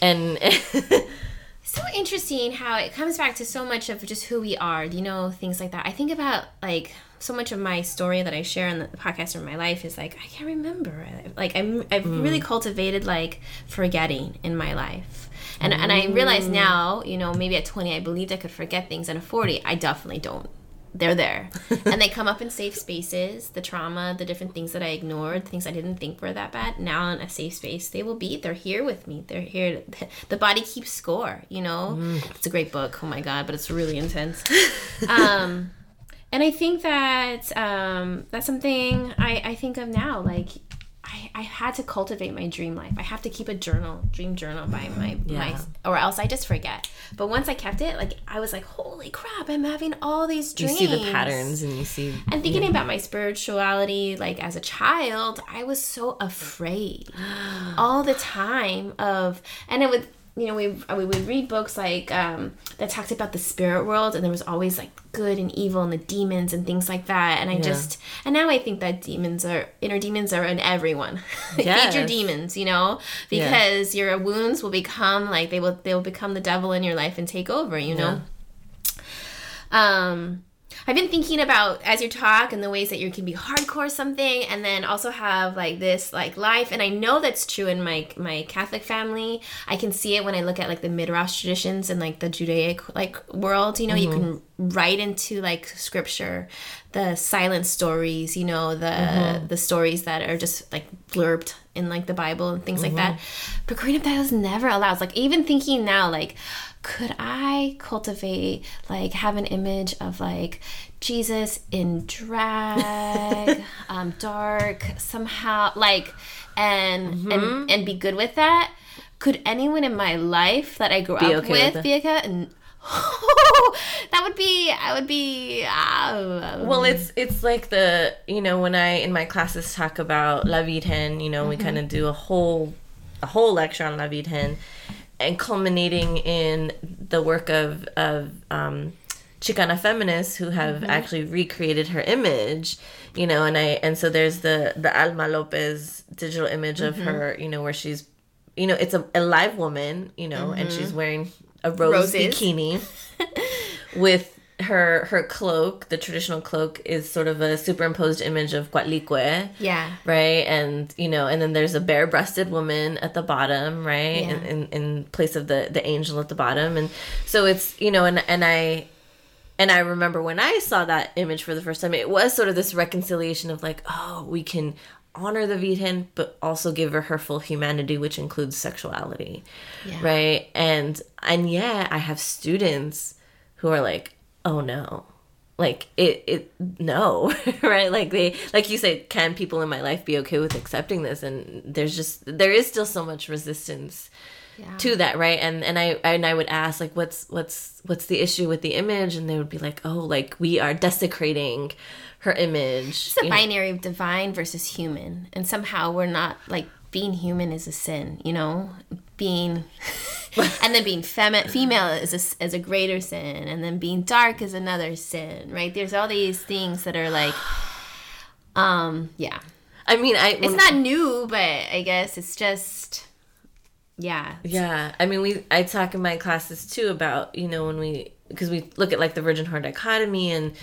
And so interesting how it comes back to so much of just who we are you know things like that. I think about like so much of my story that i share in the podcast of my life is like i can't remember. Like i'm i've mm. really cultivated like forgetting in my life. And and i realize mm. now you know maybe at 20 i believed i could forget things and at 40 i definitely don't they're there. And they come up in safe spaces the trauma the different things that i ignored things i didn't think were that bad now in a safe space they will be. They're here with me. They're here the body keeps score you know? It's a great book. Oh my god but it's really intense. Um and i think that um that's something i i think of now like I, I had to cultivate my dream life. I have to keep a journal, dream journal by my, my or else I just forget. But once I kept it, like I was like, holy crap, I'm having all these dreams. you see the patterns and you see And thinking about my spirituality, like as a child, I was so afraid all the time of, and it would, you know, we we would read books like um, that talked about the spirit world, and there was always like good and evil and the demons and things like that. And I just, and now I think that demons are inner demons are in everyone. Feed your demons, you know, Yeah. because your wounds will become like they will they will become the devil in your life and take over. You know. Um, I've been thinking about as you talk and the ways that you can be hardcore something and then also have like this like life and I know that's true in my my Catholic family. I can see it when I look at like the Midrash traditions and like the Judaic like world, you know, you can mm-hmm. write into like scripture the silent stories, you know, the mm-hmm. the stories that are just like blurbed in like the Bible and things like that. Mm-hmm. But growing up that was never allowed. It's like even thinking now like could I cultivate like have an image of like Jesus in drag, um, dark somehow, like, and and and be good with that? Could anyone in my life that I grew Be up okay with, with be okay? And that would be, I would be. Uh, Well, it's it's like the you know when I in my classes talk about La Virgen, you know, we kind of do a whole a whole lecture on La Virgen, and culminating in the work of of um, Chicana feminists who have mm-hmm. actually recreated her image, you know, and I and so there's the the Alma Lopez digital image of mm-hmm. her, you know, where she's, you know, it's a, a live woman, you know, and mm-hmm. she's wearing a rose Roses. bikini with her her cloak the traditional cloak is sort of a superimposed image of Coatlicue, yeah. right and you know and then there's a bare-breasted woman at the bottom right Yeah. in, in in place of the the angel at the bottom and so it's you know and and i and i remember when i saw that image for the first time it was sort of this reconciliation of like oh we can honor the virgen but also give her her full humanity which includes sexuality Yeah. right and and yeah i have students who are like oh no. Like it it no right? Like they like you said can people in my life be okay with accepting this? And there's just there is still so much resistance Yeah. to that right? And and i and i would ask like what's what's what's the issue with the image? And they would be like oh like we are desecrating her image It's a you know? binary of divine versus human, and somehow we're not like being human is a sin, you know, being, and then being femi- female is a, is a greater sin, and then being dark is another sin, right? There's all these things that are like, um, yeah, i mean i it's not new, but I guess it's just, yeah, Yeah, I mean, we I talk in my classes too about you know when we because we look at like the Virgin Whore dichotomy and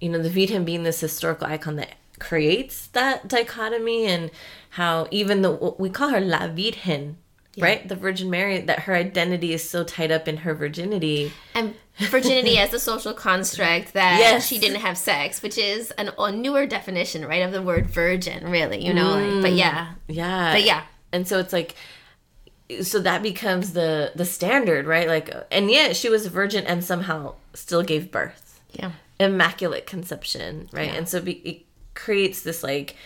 you know the Virgin being this historical icon that creates that dichotomy and how even though we call her La Virgen, right, the Virgin Mary, that her identity is so tied up in her virginity. and virginity as a social construct that Yes. she didn't have sex, which is an, a newer definition, right, of the word virgin, really, you know, like, but yeah, mm, Yeah, but yeah. and so it's like so that becomes the the standard right like and yet she was a virgin and somehow still gave birth Yeah. immaculate conception right and so be, it creates this like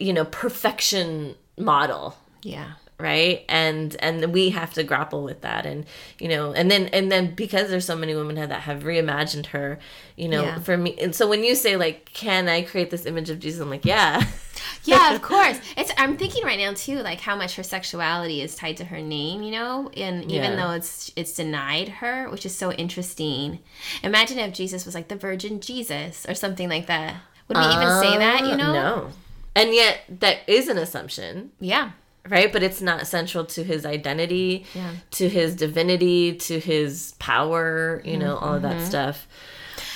you know perfection model Yeah. right and and we have to grapple with that and you know and then and then because there's so many women that have reimagined her you know Yeah. for me and so when you say like can i create this image of jesus i'm like yeah yeah, of course. It's I'm thinking right now too, like how much her sexuality is tied to her name, you know, and even Yeah. though it's it's denied her, which is so interesting. Imagine if Jesus was like the Virgin Jesus or something like that. Would we even say that? You know? Uh, No. And yet, that is an assumption, Yeah. right? But it's not central to his identity, Yeah. to his divinity, to his power, you know, all of that stuff.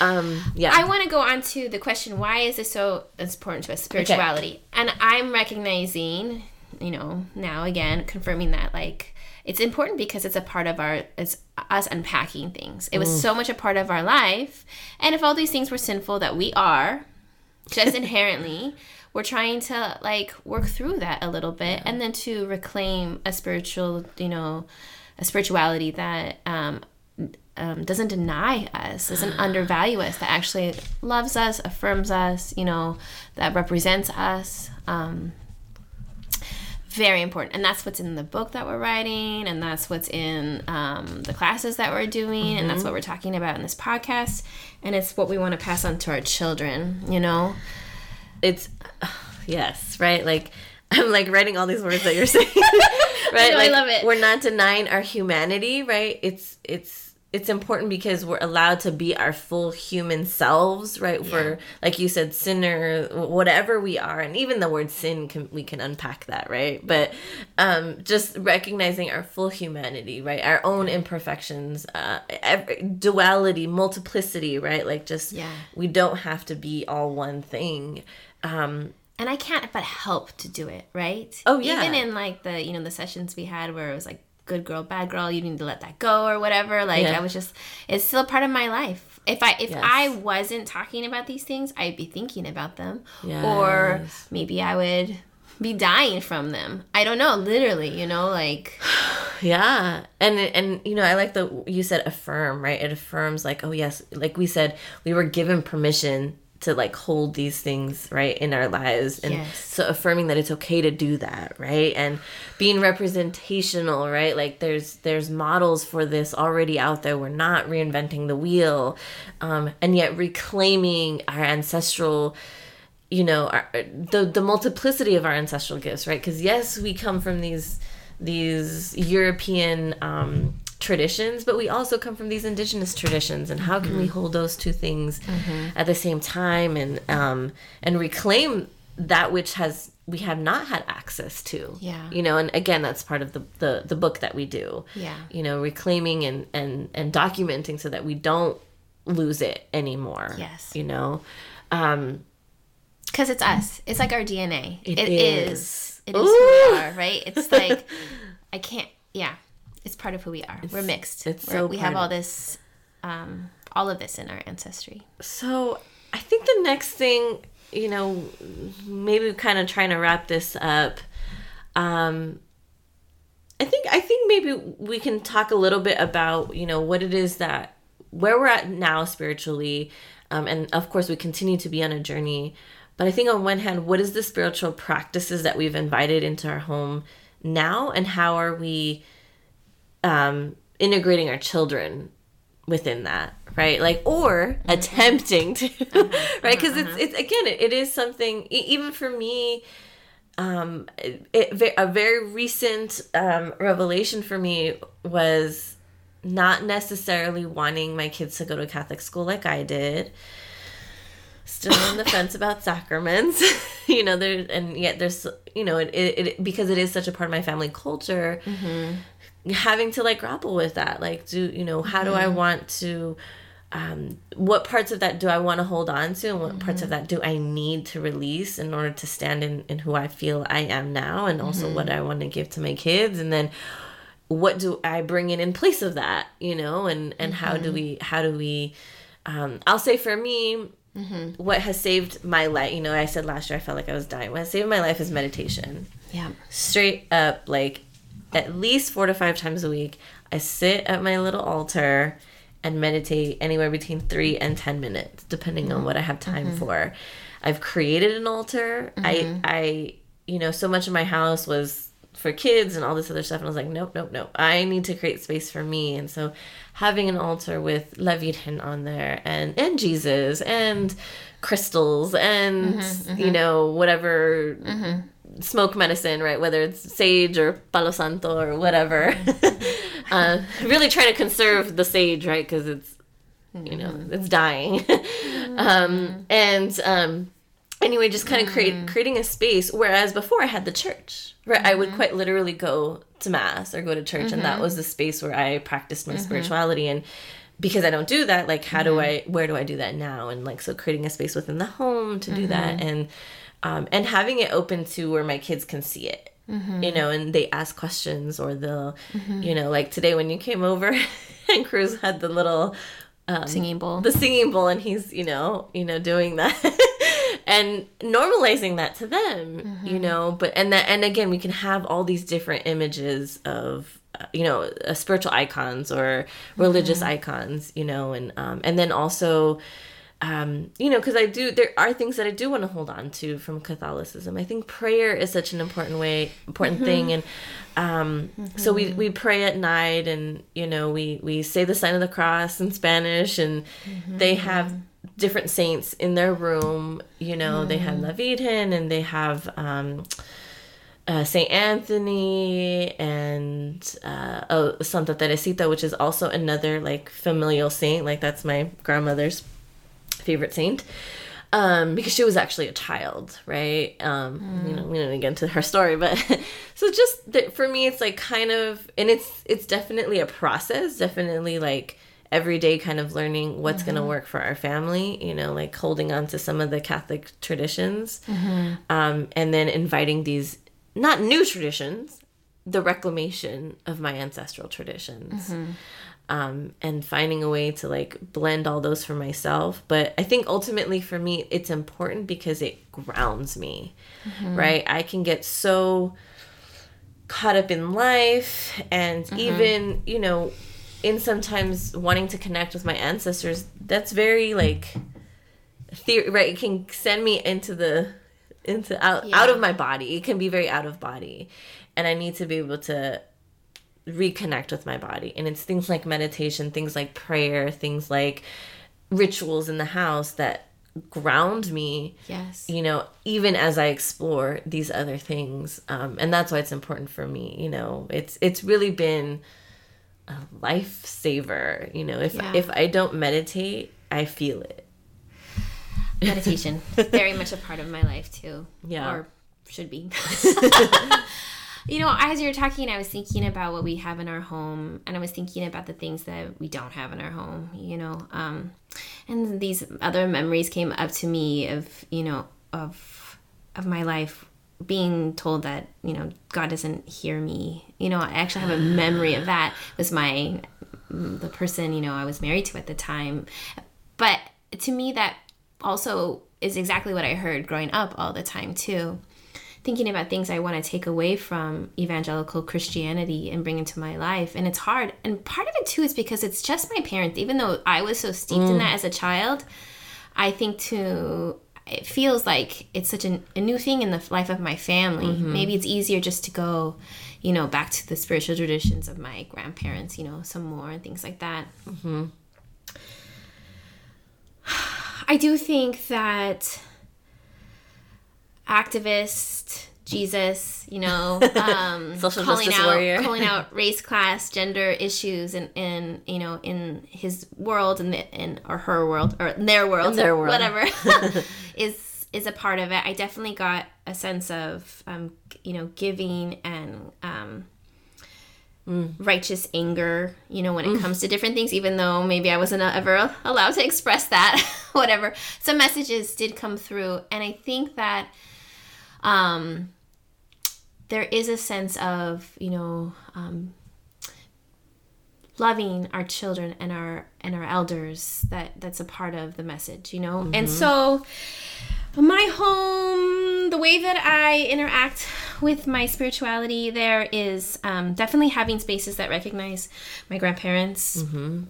Um, yeah. Mm-hmm. I want to go on to the question why is this so important to us, spirituality? And I'm recognizing, you know, now again, confirming that like it's important because it's a part of our it's us unpacking things. It was so much a part of our life. And if all these things were sinful that we are, just inherently, we're trying to like work through that a little bit and then to reclaim a spiritual, you know, a spirituality that um um, doesn't deny us, doesn't undervalue us, that actually loves us, affirms us, you know, that represents us. Um, very important. And that's what's in the book that we're writing, and that's what's in um, the classes that we're doing, and that's what we're talking about in this podcast. And it's what we want to pass on to our children, you know? It's yes right? Like i'm like writing all these words that you're saying right? Know, I love it. we're not denying our humanity right? It's it's it's important because we're allowed to be our full human selves right? For like you said sinner whatever we are. And even the word sin can we can unpack that right? But um just recognizing our full humanity right? Our own imperfections uh every, duality multiplicity right? Like just Yeah. we don't have to be all one thing um and I can't but help to do it, right? Oh, yeah. Even in like the you know the sessions we had where it was like good girl, bad girl, you need to let that go or whatever. Like Yeah. I was just it's still part of my life. If I if Yes. I wasn't talking about these things, I'd be thinking about them, or maybe I would be dying from them. I don't know, literally, you know, like Yeah. And and you know, I like the you said affirm, right? It affirms like, oh yes, like we said, we were given permission to like hold these things right in our lives and Yes. so affirming that it's okay to do that right? And being representational right? Like there's there's models for this already out there. We're not reinventing the wheel um, and yet reclaiming our ancestral you know our, the the multiplicity of our ancestral gifts right? Because yes we come from these these european um traditions but we also come from these indigenous traditions and how can we hold those two things at the same time and um and reclaim that which has we have not had access to Yeah. you know and again that's part of the the, the book that we do Yeah. you know reclaiming and and and documenting so that we don't lose it anymore Yes. you know um because it's us. It's like our DNA. It it is. is. It is Ooh. who we are, right? It's like I can't. Yeah, it's part of who we are. We're mixed. it's We're- so we have all this, um, all of this in our ancestry. So I think the next thing, you know, maybe kind of trying to wrap this up. Um, I think I think maybe we can talk a little bit about you know what it is that where we're at now spiritually, um, and of course we continue to be on a journey. But I think on one hand, what is the spiritual practices that we've invited into our home now, and how are we um, integrating our children within that right? Like or attempting to right? Because it's it's again it, it is something even for me um it, it, a very recent um revelation for me was not necessarily wanting my kids to go to catholic school like i did. Still on the fence about sacraments you know there and yet there's you know it, it, it because it is such a part of my family culture having to like grapple with that. Like do you know how do i mm-hmm. want to um what parts of that do i want to hold on to and what parts of mm-hmm. that do i need to release in order to stand in in who i feel i am now and also what mm-hmm. i want to give to my kids? And then what do i bring in in place of that you know and and how do we how do we um i'll say for me what has saved my life you know i said last year i felt like i was dying. What has saved my life is meditation. Yeah. straight up like at least four to five times a week i sit at my little altar and meditate anywhere between three and ten minutes depending on what i have time for. I've created an altar. I i you know so much of my house was for kids and all this other stuff and i was like nope nope nope. I need to create space for me. And so having an altar with la virgen on there and and jesus and crystals and mm-hmm, mm-hmm. you know whatever mm-hmm smoke medicine, right? Whether it's sage or palo santo or whatever. uh, really trying to conserve the sage, right? Because it's, you know, mm-hmm. it's dying. um, and um, anyway, just kind of create mm. creating a space. Whereas before I had the church, right? Mm-hmm. I would mm-hmm. quite literally go to mass or go to church, mm-hmm. and that mm-hmm. was the space where I practiced my mm-hmm. spirituality and because I don't do that, like how do I where do I do that now? And like so creating a space within the home to do that and um, and having it open to where my kids can see it mm-hmm. you know and they ask questions or they'll mm-hmm. you know like today when you came over and cruz had the little um, singing bowl the singing bowl and he's you know you know doing that and normalizing that to them mm-hmm. you know but and that and again we can have all these different images of uh, you know uh, spiritual icons or religious mm-hmm. icons you know and um and then also um, you know, because I do, there are things that I do want to hold on to from Catholicism. I think prayer is such an important way, important mm-hmm. thing, and um, mm-hmm. so we we pray at night, and you know, we we say the sign of the cross in Spanish, and mm-hmm. they have different saints in their room. You know, they have La Virgen, and they have. Um, uh, Saint Anthony and uh, oh, Santa Teresita, which is also another like familial saint. Like that's my grandmother's favorite saint um, because she was actually a child, right? Um, mm. You know, we don't get into her story, but so just that for me, it's like kind of, and it's it's definitely a process, definitely like everyday kind of learning what's mm-hmm. going to work for our family. You know, like holding on to some of the Catholic traditions, mm-hmm. um, and then inviting these not new traditions, the reclamation of my ancestral traditions. Mm-hmm um, and finding a way to like blend all those for myself. But I think ultimately for me, it's important because it grounds me, mm-hmm. right? I can get so caught up in life and mm-hmm. even, you know, in sometimes wanting to connect with my ancestors, that's very like theory, right? It can send me into the into out yeah. out of my body. It can be very out of body. And I need to be able to reconnect with my body. And it's things like meditation, things like prayer, things like rituals in the house that ground me yes. you know even as i explore these other things. Um and that's why it's important for me you know. It's it's really been a lifesaver you know. If yeah. if i don't meditate i feel it. Meditation. Very much a part of my life too. Yeah. Or should be you know, as you're talking, I was thinking about what we have in our home, and I was thinking about the things that we don't have in our home. You know, um, and these other memories came up to me of you know of of my life being told that you know God doesn't hear me. You know, I actually have a memory of that. It was my the person you know I was married to at the time, but to me that also is exactly what I heard growing up all the time too thinking about things I want to take away from evangelical Christianity and bring into my life. And it's hard. And part of it too is because it's just my parents. Even though I was so steeped mm. in that as a child, I think to it feels like it's such an, a new thing in the life of my family. Mm-hmm. Maybe it's easier just to go, you know, back to the spiritual traditions of my grandparents, you know, some more and things like that. Mm-hmm. I do think that activist Jesus, you know, um, social calling justice out, warrior, calling out race, class, gender issues, in, in you know, in his world and in or her world or their world, in their world, whatever, is is a part of it. I definitely got a sense of, um, you know, giving and um, mm. righteous anger, you know, when it mm. comes to different things. Even though maybe I wasn't ever allowed to express that, whatever. Some messages did come through, and I think that um, there is a sense of you know um, loving our children and our and our elders that that's a part of the message you know? Mm-hmm. and so my home the way that i interact with my spirituality there is um, definitely having spaces that recognize my grandparents. Mm-hmm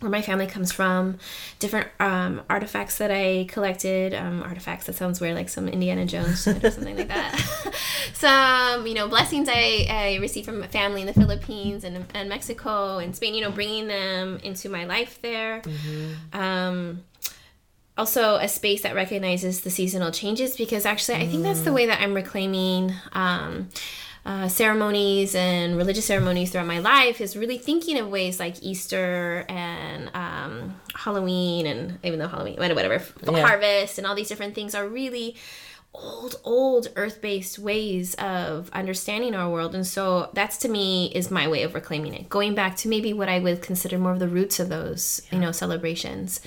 where my family comes from, different um, artifacts that I collected. Um, artifacts that sounds weird, like some Indiana Jones or something like that. some you know blessings I, I received from my family in the Philippines and, and Mexico and Spain. You know, bringing them into my life there. Mm-hmm. Um, also a space that recognizes the seasonal changes because actually I think that's the mm. way that I'm reclaiming um, uh, ceremonies and religious ceremonies throughout my life is really thinking of ways like Easter and um, Halloween and even though Halloween whatever yeah. harvest and all these different things are really old old earth-based ways of understanding our world and so that's to me is my way of reclaiming it going back to maybe what i would consider more of the roots of those yeah. you know celebrations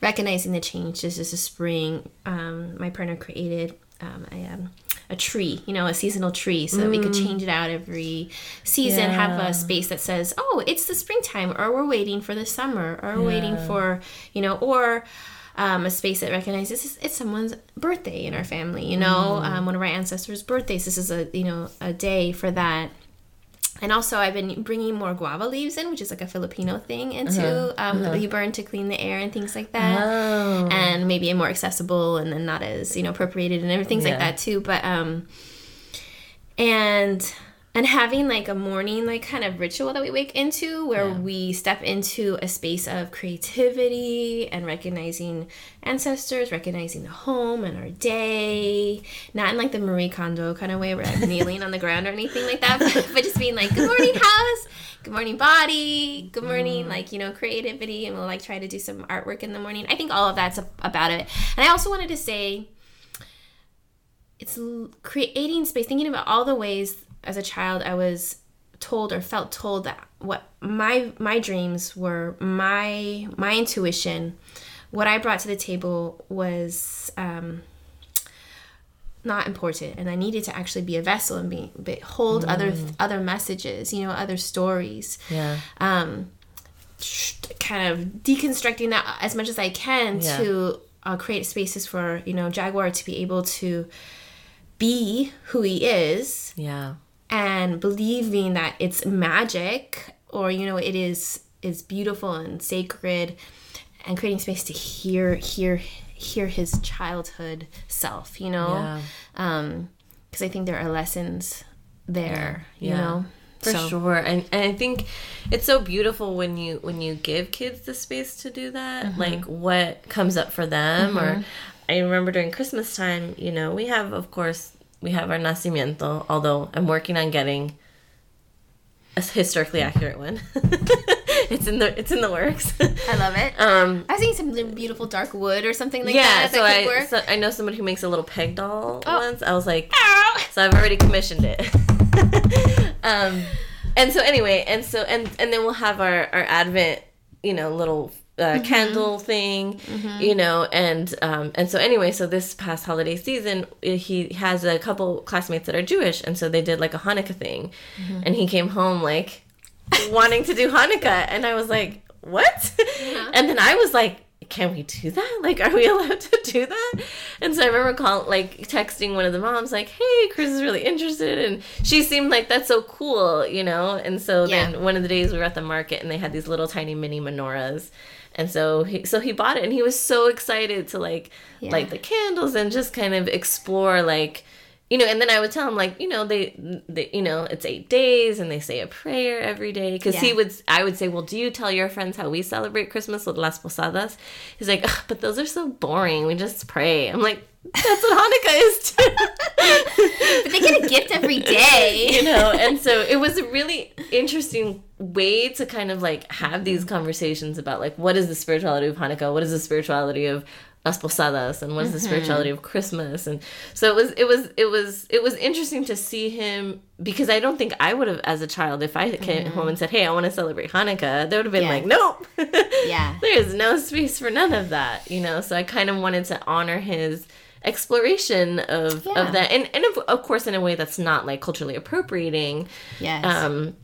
recognizing the change. This is a spring. Um, my partner created um, a, um, a tree, you know, a seasonal tree, so mm. that we could change it out every season. Yeah. Have a space that says, "Oh, it's the springtime," or "We're waiting for the summer," or yeah. waiting for," you know, or um, a space that recognizes it's, it's, someone's birthday in our family. You know, mm. um, one of our ancestors' birthdays. This is a you know a day for that and also I've been bringing more guava leaves in, which is like a Filipino thing, into uh-huh. Um, uh-huh. you burn to clean the air and things like that, oh. and maybe more accessible and then not as you know appropriated and everything yeah. like that too. But um, and and having like a morning like kind of ritual that we wake into where yeah. we step into a space of creativity and recognizing ancestors recognizing the home and our day. Not in like the marie kondo kind of way where i'm kneeling on the ground or anything like that but, but, just being like good morning house. Good morning body. Good morning mm. like you know creativity and we'll like try to do some artwork in the morning. I think all of that's about it. And i also wanted to say it's creating space thinking about all the ways as a child I was told or felt told that what my my dreams were my my intuition. What I brought to the table was um, not important and I needed to actually be a vessel and be, be hold mm. other other messages you know other stories. Yeah. Um kind of deconstructing that as much as I can yeah. to uh, create spaces for you know Jaguar to be able to be who he is. Yeah and believing that it's magic or you know it is is beautiful and sacred and creating space to hear hear hear his childhood self you know yeah. um because i think there are lessons there yeah. you yeah. know for so. sure and, and i think it's so beautiful when you when you give kids the space to do that mm-hmm. like what comes up for them mm-hmm. or i remember during christmas time you know we have of course we have our nacimiento, although I'm working on getting a historically accurate one. it's in the it's in the works. I love it. Um, I was thinking some beautiful dark wood or something like yeah, that. so I so I know somebody who makes a little peg doll oh. once. I was like, Ow. so I've already commissioned it. um, and so anyway, and so and and then we'll have our our Advent, you know, little uh, mm-hmm. candle thing, mm-hmm. you know, and um, and so anyway, so this past holiday season, he has a couple classmates that are Jewish, and so they did like a Hanukkah thing, mm-hmm. and he came home like wanting to do Hanukkah, and I was like, what? Yeah. And then I was like, can we do that? Like, are we allowed to do that? And so I remember calling, like, texting one of the moms, like, hey, Chris is really interested. And she seemed like, that's so cool, you know? And so yeah. then one of the days we were at the market and they had these little tiny mini menorahs and so he so he bought it and he was so excited to like yeah. light the candles and just kind of explore like you know and then i would tell him like you know they, they you know it's eight days and they say a prayer every day. Because yeah. he would i would say well do you tell your friends how we celebrate christmas with las posadas? He's like but those are so boring. We just pray. I'm like that's what hanukkah is too. But they get a gift every day. You know and so it was a really interesting way to kind of like have these conversations about like what is the spirituality of Hanukkah, what is the spirituality of Las Posadas, and what is the mm-hmm. spirituality of Christmas, and so it was it was it was it was interesting to see him because I don't think I would have as a child if I came mm-hmm. home and said, "Hey, I want to celebrate Hanukkah," they would have been yeah. like, "Nope, yeah, there is no space for none of that," you know. So I kind of wanted to honor his exploration of yeah. of that and and of, of course in a way that's not like culturally appropriating yes um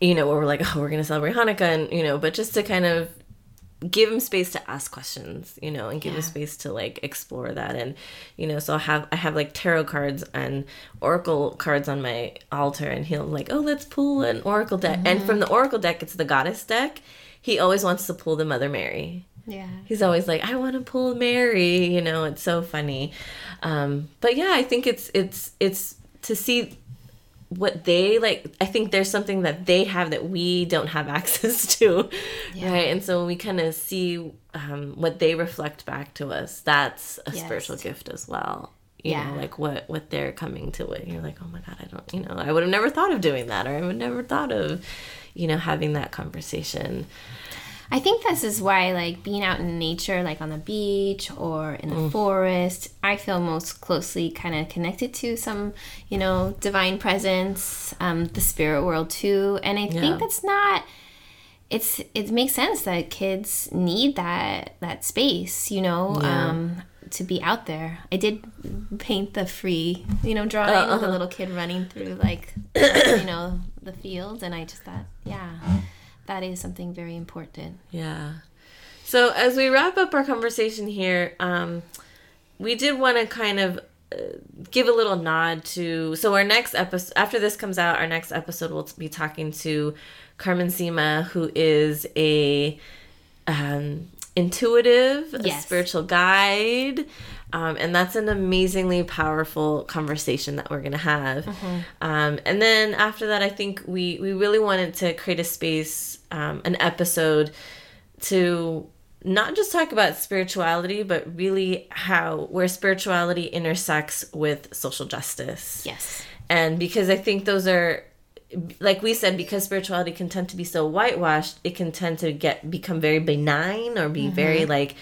you know, where we're like, oh, we're to celebrate Hanukkah, and, you know, but just to kind of give him space to ask questions, you know, and give yeah. him space to like explore that. And, you know, so I have, I have like tarot cards and oracle cards on my altar, and he'll like, oh, let's pull an oracle deck. Mm-hmm. And from the oracle deck, it's the goddess deck. He always wants to pull the Mother Mary. Yeah. He's always like, I want to pull Mary, you know, it's so funny. Um, but yeah, I think it's, it's, it's, to see what they like i think there's something that they have that we don't have access to Yeah. right and so when we kind of see um, what they reflect back to us that's a Yes. spiritual gift as well you Yeah. know like what what they're coming to it you're like oh my god i don't you know i would have never thought of doing that or i would never thought of you know having that conversation I think this is why, like, being out in nature, like on the beach or in the Mm. forest, I feel most closely kind of connected to some, you know, divine presence, um, the spirit world too. And I Yeah. think that's not. It's it makes sense that kids need that that space, you know, Yeah. um, to be out there. I did paint the free, you know, drawing Uh, with a uh-huh. little kid running through like, you know, the field, and I just thought, yeah, that is something very important. Yeah. So as we wrap up our conversation here, um, we did want to kind of uh, give a little nod to. So our next episode, after this comes out, our next episode we'll be talking to Carmen Sima, who is a um, intuitive, a spiritual guide. Um, and that's an amazingly powerful conversation that we're going to have. Um, and then after that, I think we, we really wanted to create a space, um, an episode to not just talk about spirituality, but really how where spirituality intersects with social justice. Yes. And because I think those are like we said because spirituality can tend to be so whitewashed, it can tend to get become very benign or be very like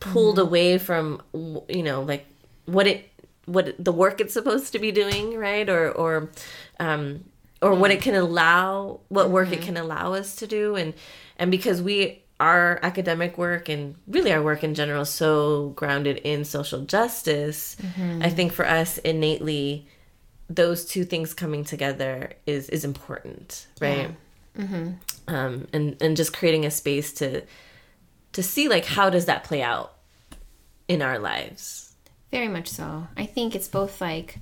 pulled away from you know like what it what the work it's supposed to be doing, right? Or or um or what it mm-hmm. can allow what work it mm-hmm. can allow us to do. And and because we our academic work and really our work in general is so grounded in social justice mm-hmm. i think for us innately those two things coming together is is important right? Um and and just creating a space to to see like how does that play out in our lives? Very much so. I think it's both like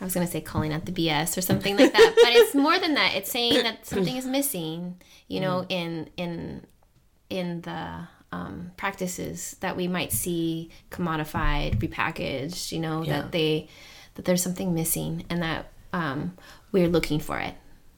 I was gonna say calling out the BS or something like that, but it's more than that. It's saying that something is missing, you know, in in in the um, practices that we might see commodified, repackaged. You know, Yeah. that they that there's something missing, and that um, we're looking for it.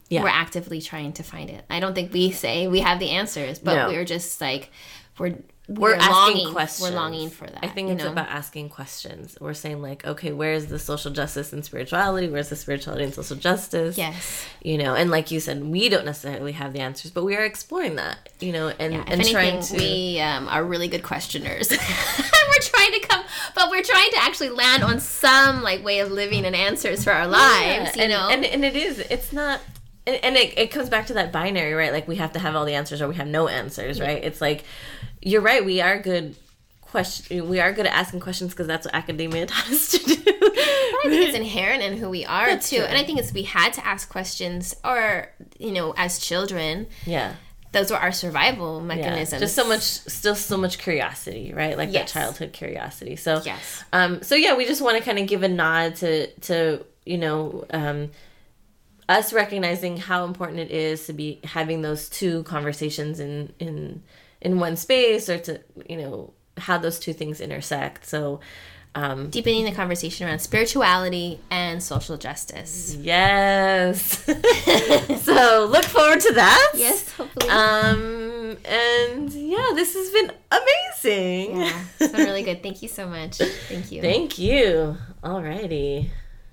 Yeah. We're actively trying to find it. I don't think we say we have the answers, but No. we're just like we're we're, we're, asking longing. questions. We're longing for that. I think it's know? about asking questions. We're saying like, okay, where's the social justice and spirituality? Where's the spirituality and social justice? yes. You know, and like you said, we don't necessarily have the answers, but we are exploring that. You know, and Yeah, and anything, trying to. we um, are really good questioners. we're trying to come, but we're trying to actually land on some like way of living and answers for our lives. you and, know, and and it is. It's not. And and it, it comes back to that binary, right? Like we have to have all the answers or we have no answers, right? It's like you're right. We are good question. We are good at asking questions because that's what academia taught us to do. I think it's inherent in who we are That's too. true. And I think it's we had to ask questions, or you know, as children, yeah. those were our survival Yeah, mechanisms. just so much, still so much curiosity, right? Like Yes. that childhood curiosity. So, Yes. um, so yeah, we just want to kind of give a nod to to you know um, us recognizing how important it is to be having those two conversations in in in one space, or to you know how those two things intersect. So, um, deepening the conversation around spirituality and social justice. yes. so look forward to that. Yes, hopefully. Um, and yeah, this has been amazing. yeah, it's been really good. Thank you so much. Thank you. Thank you. Alrighty.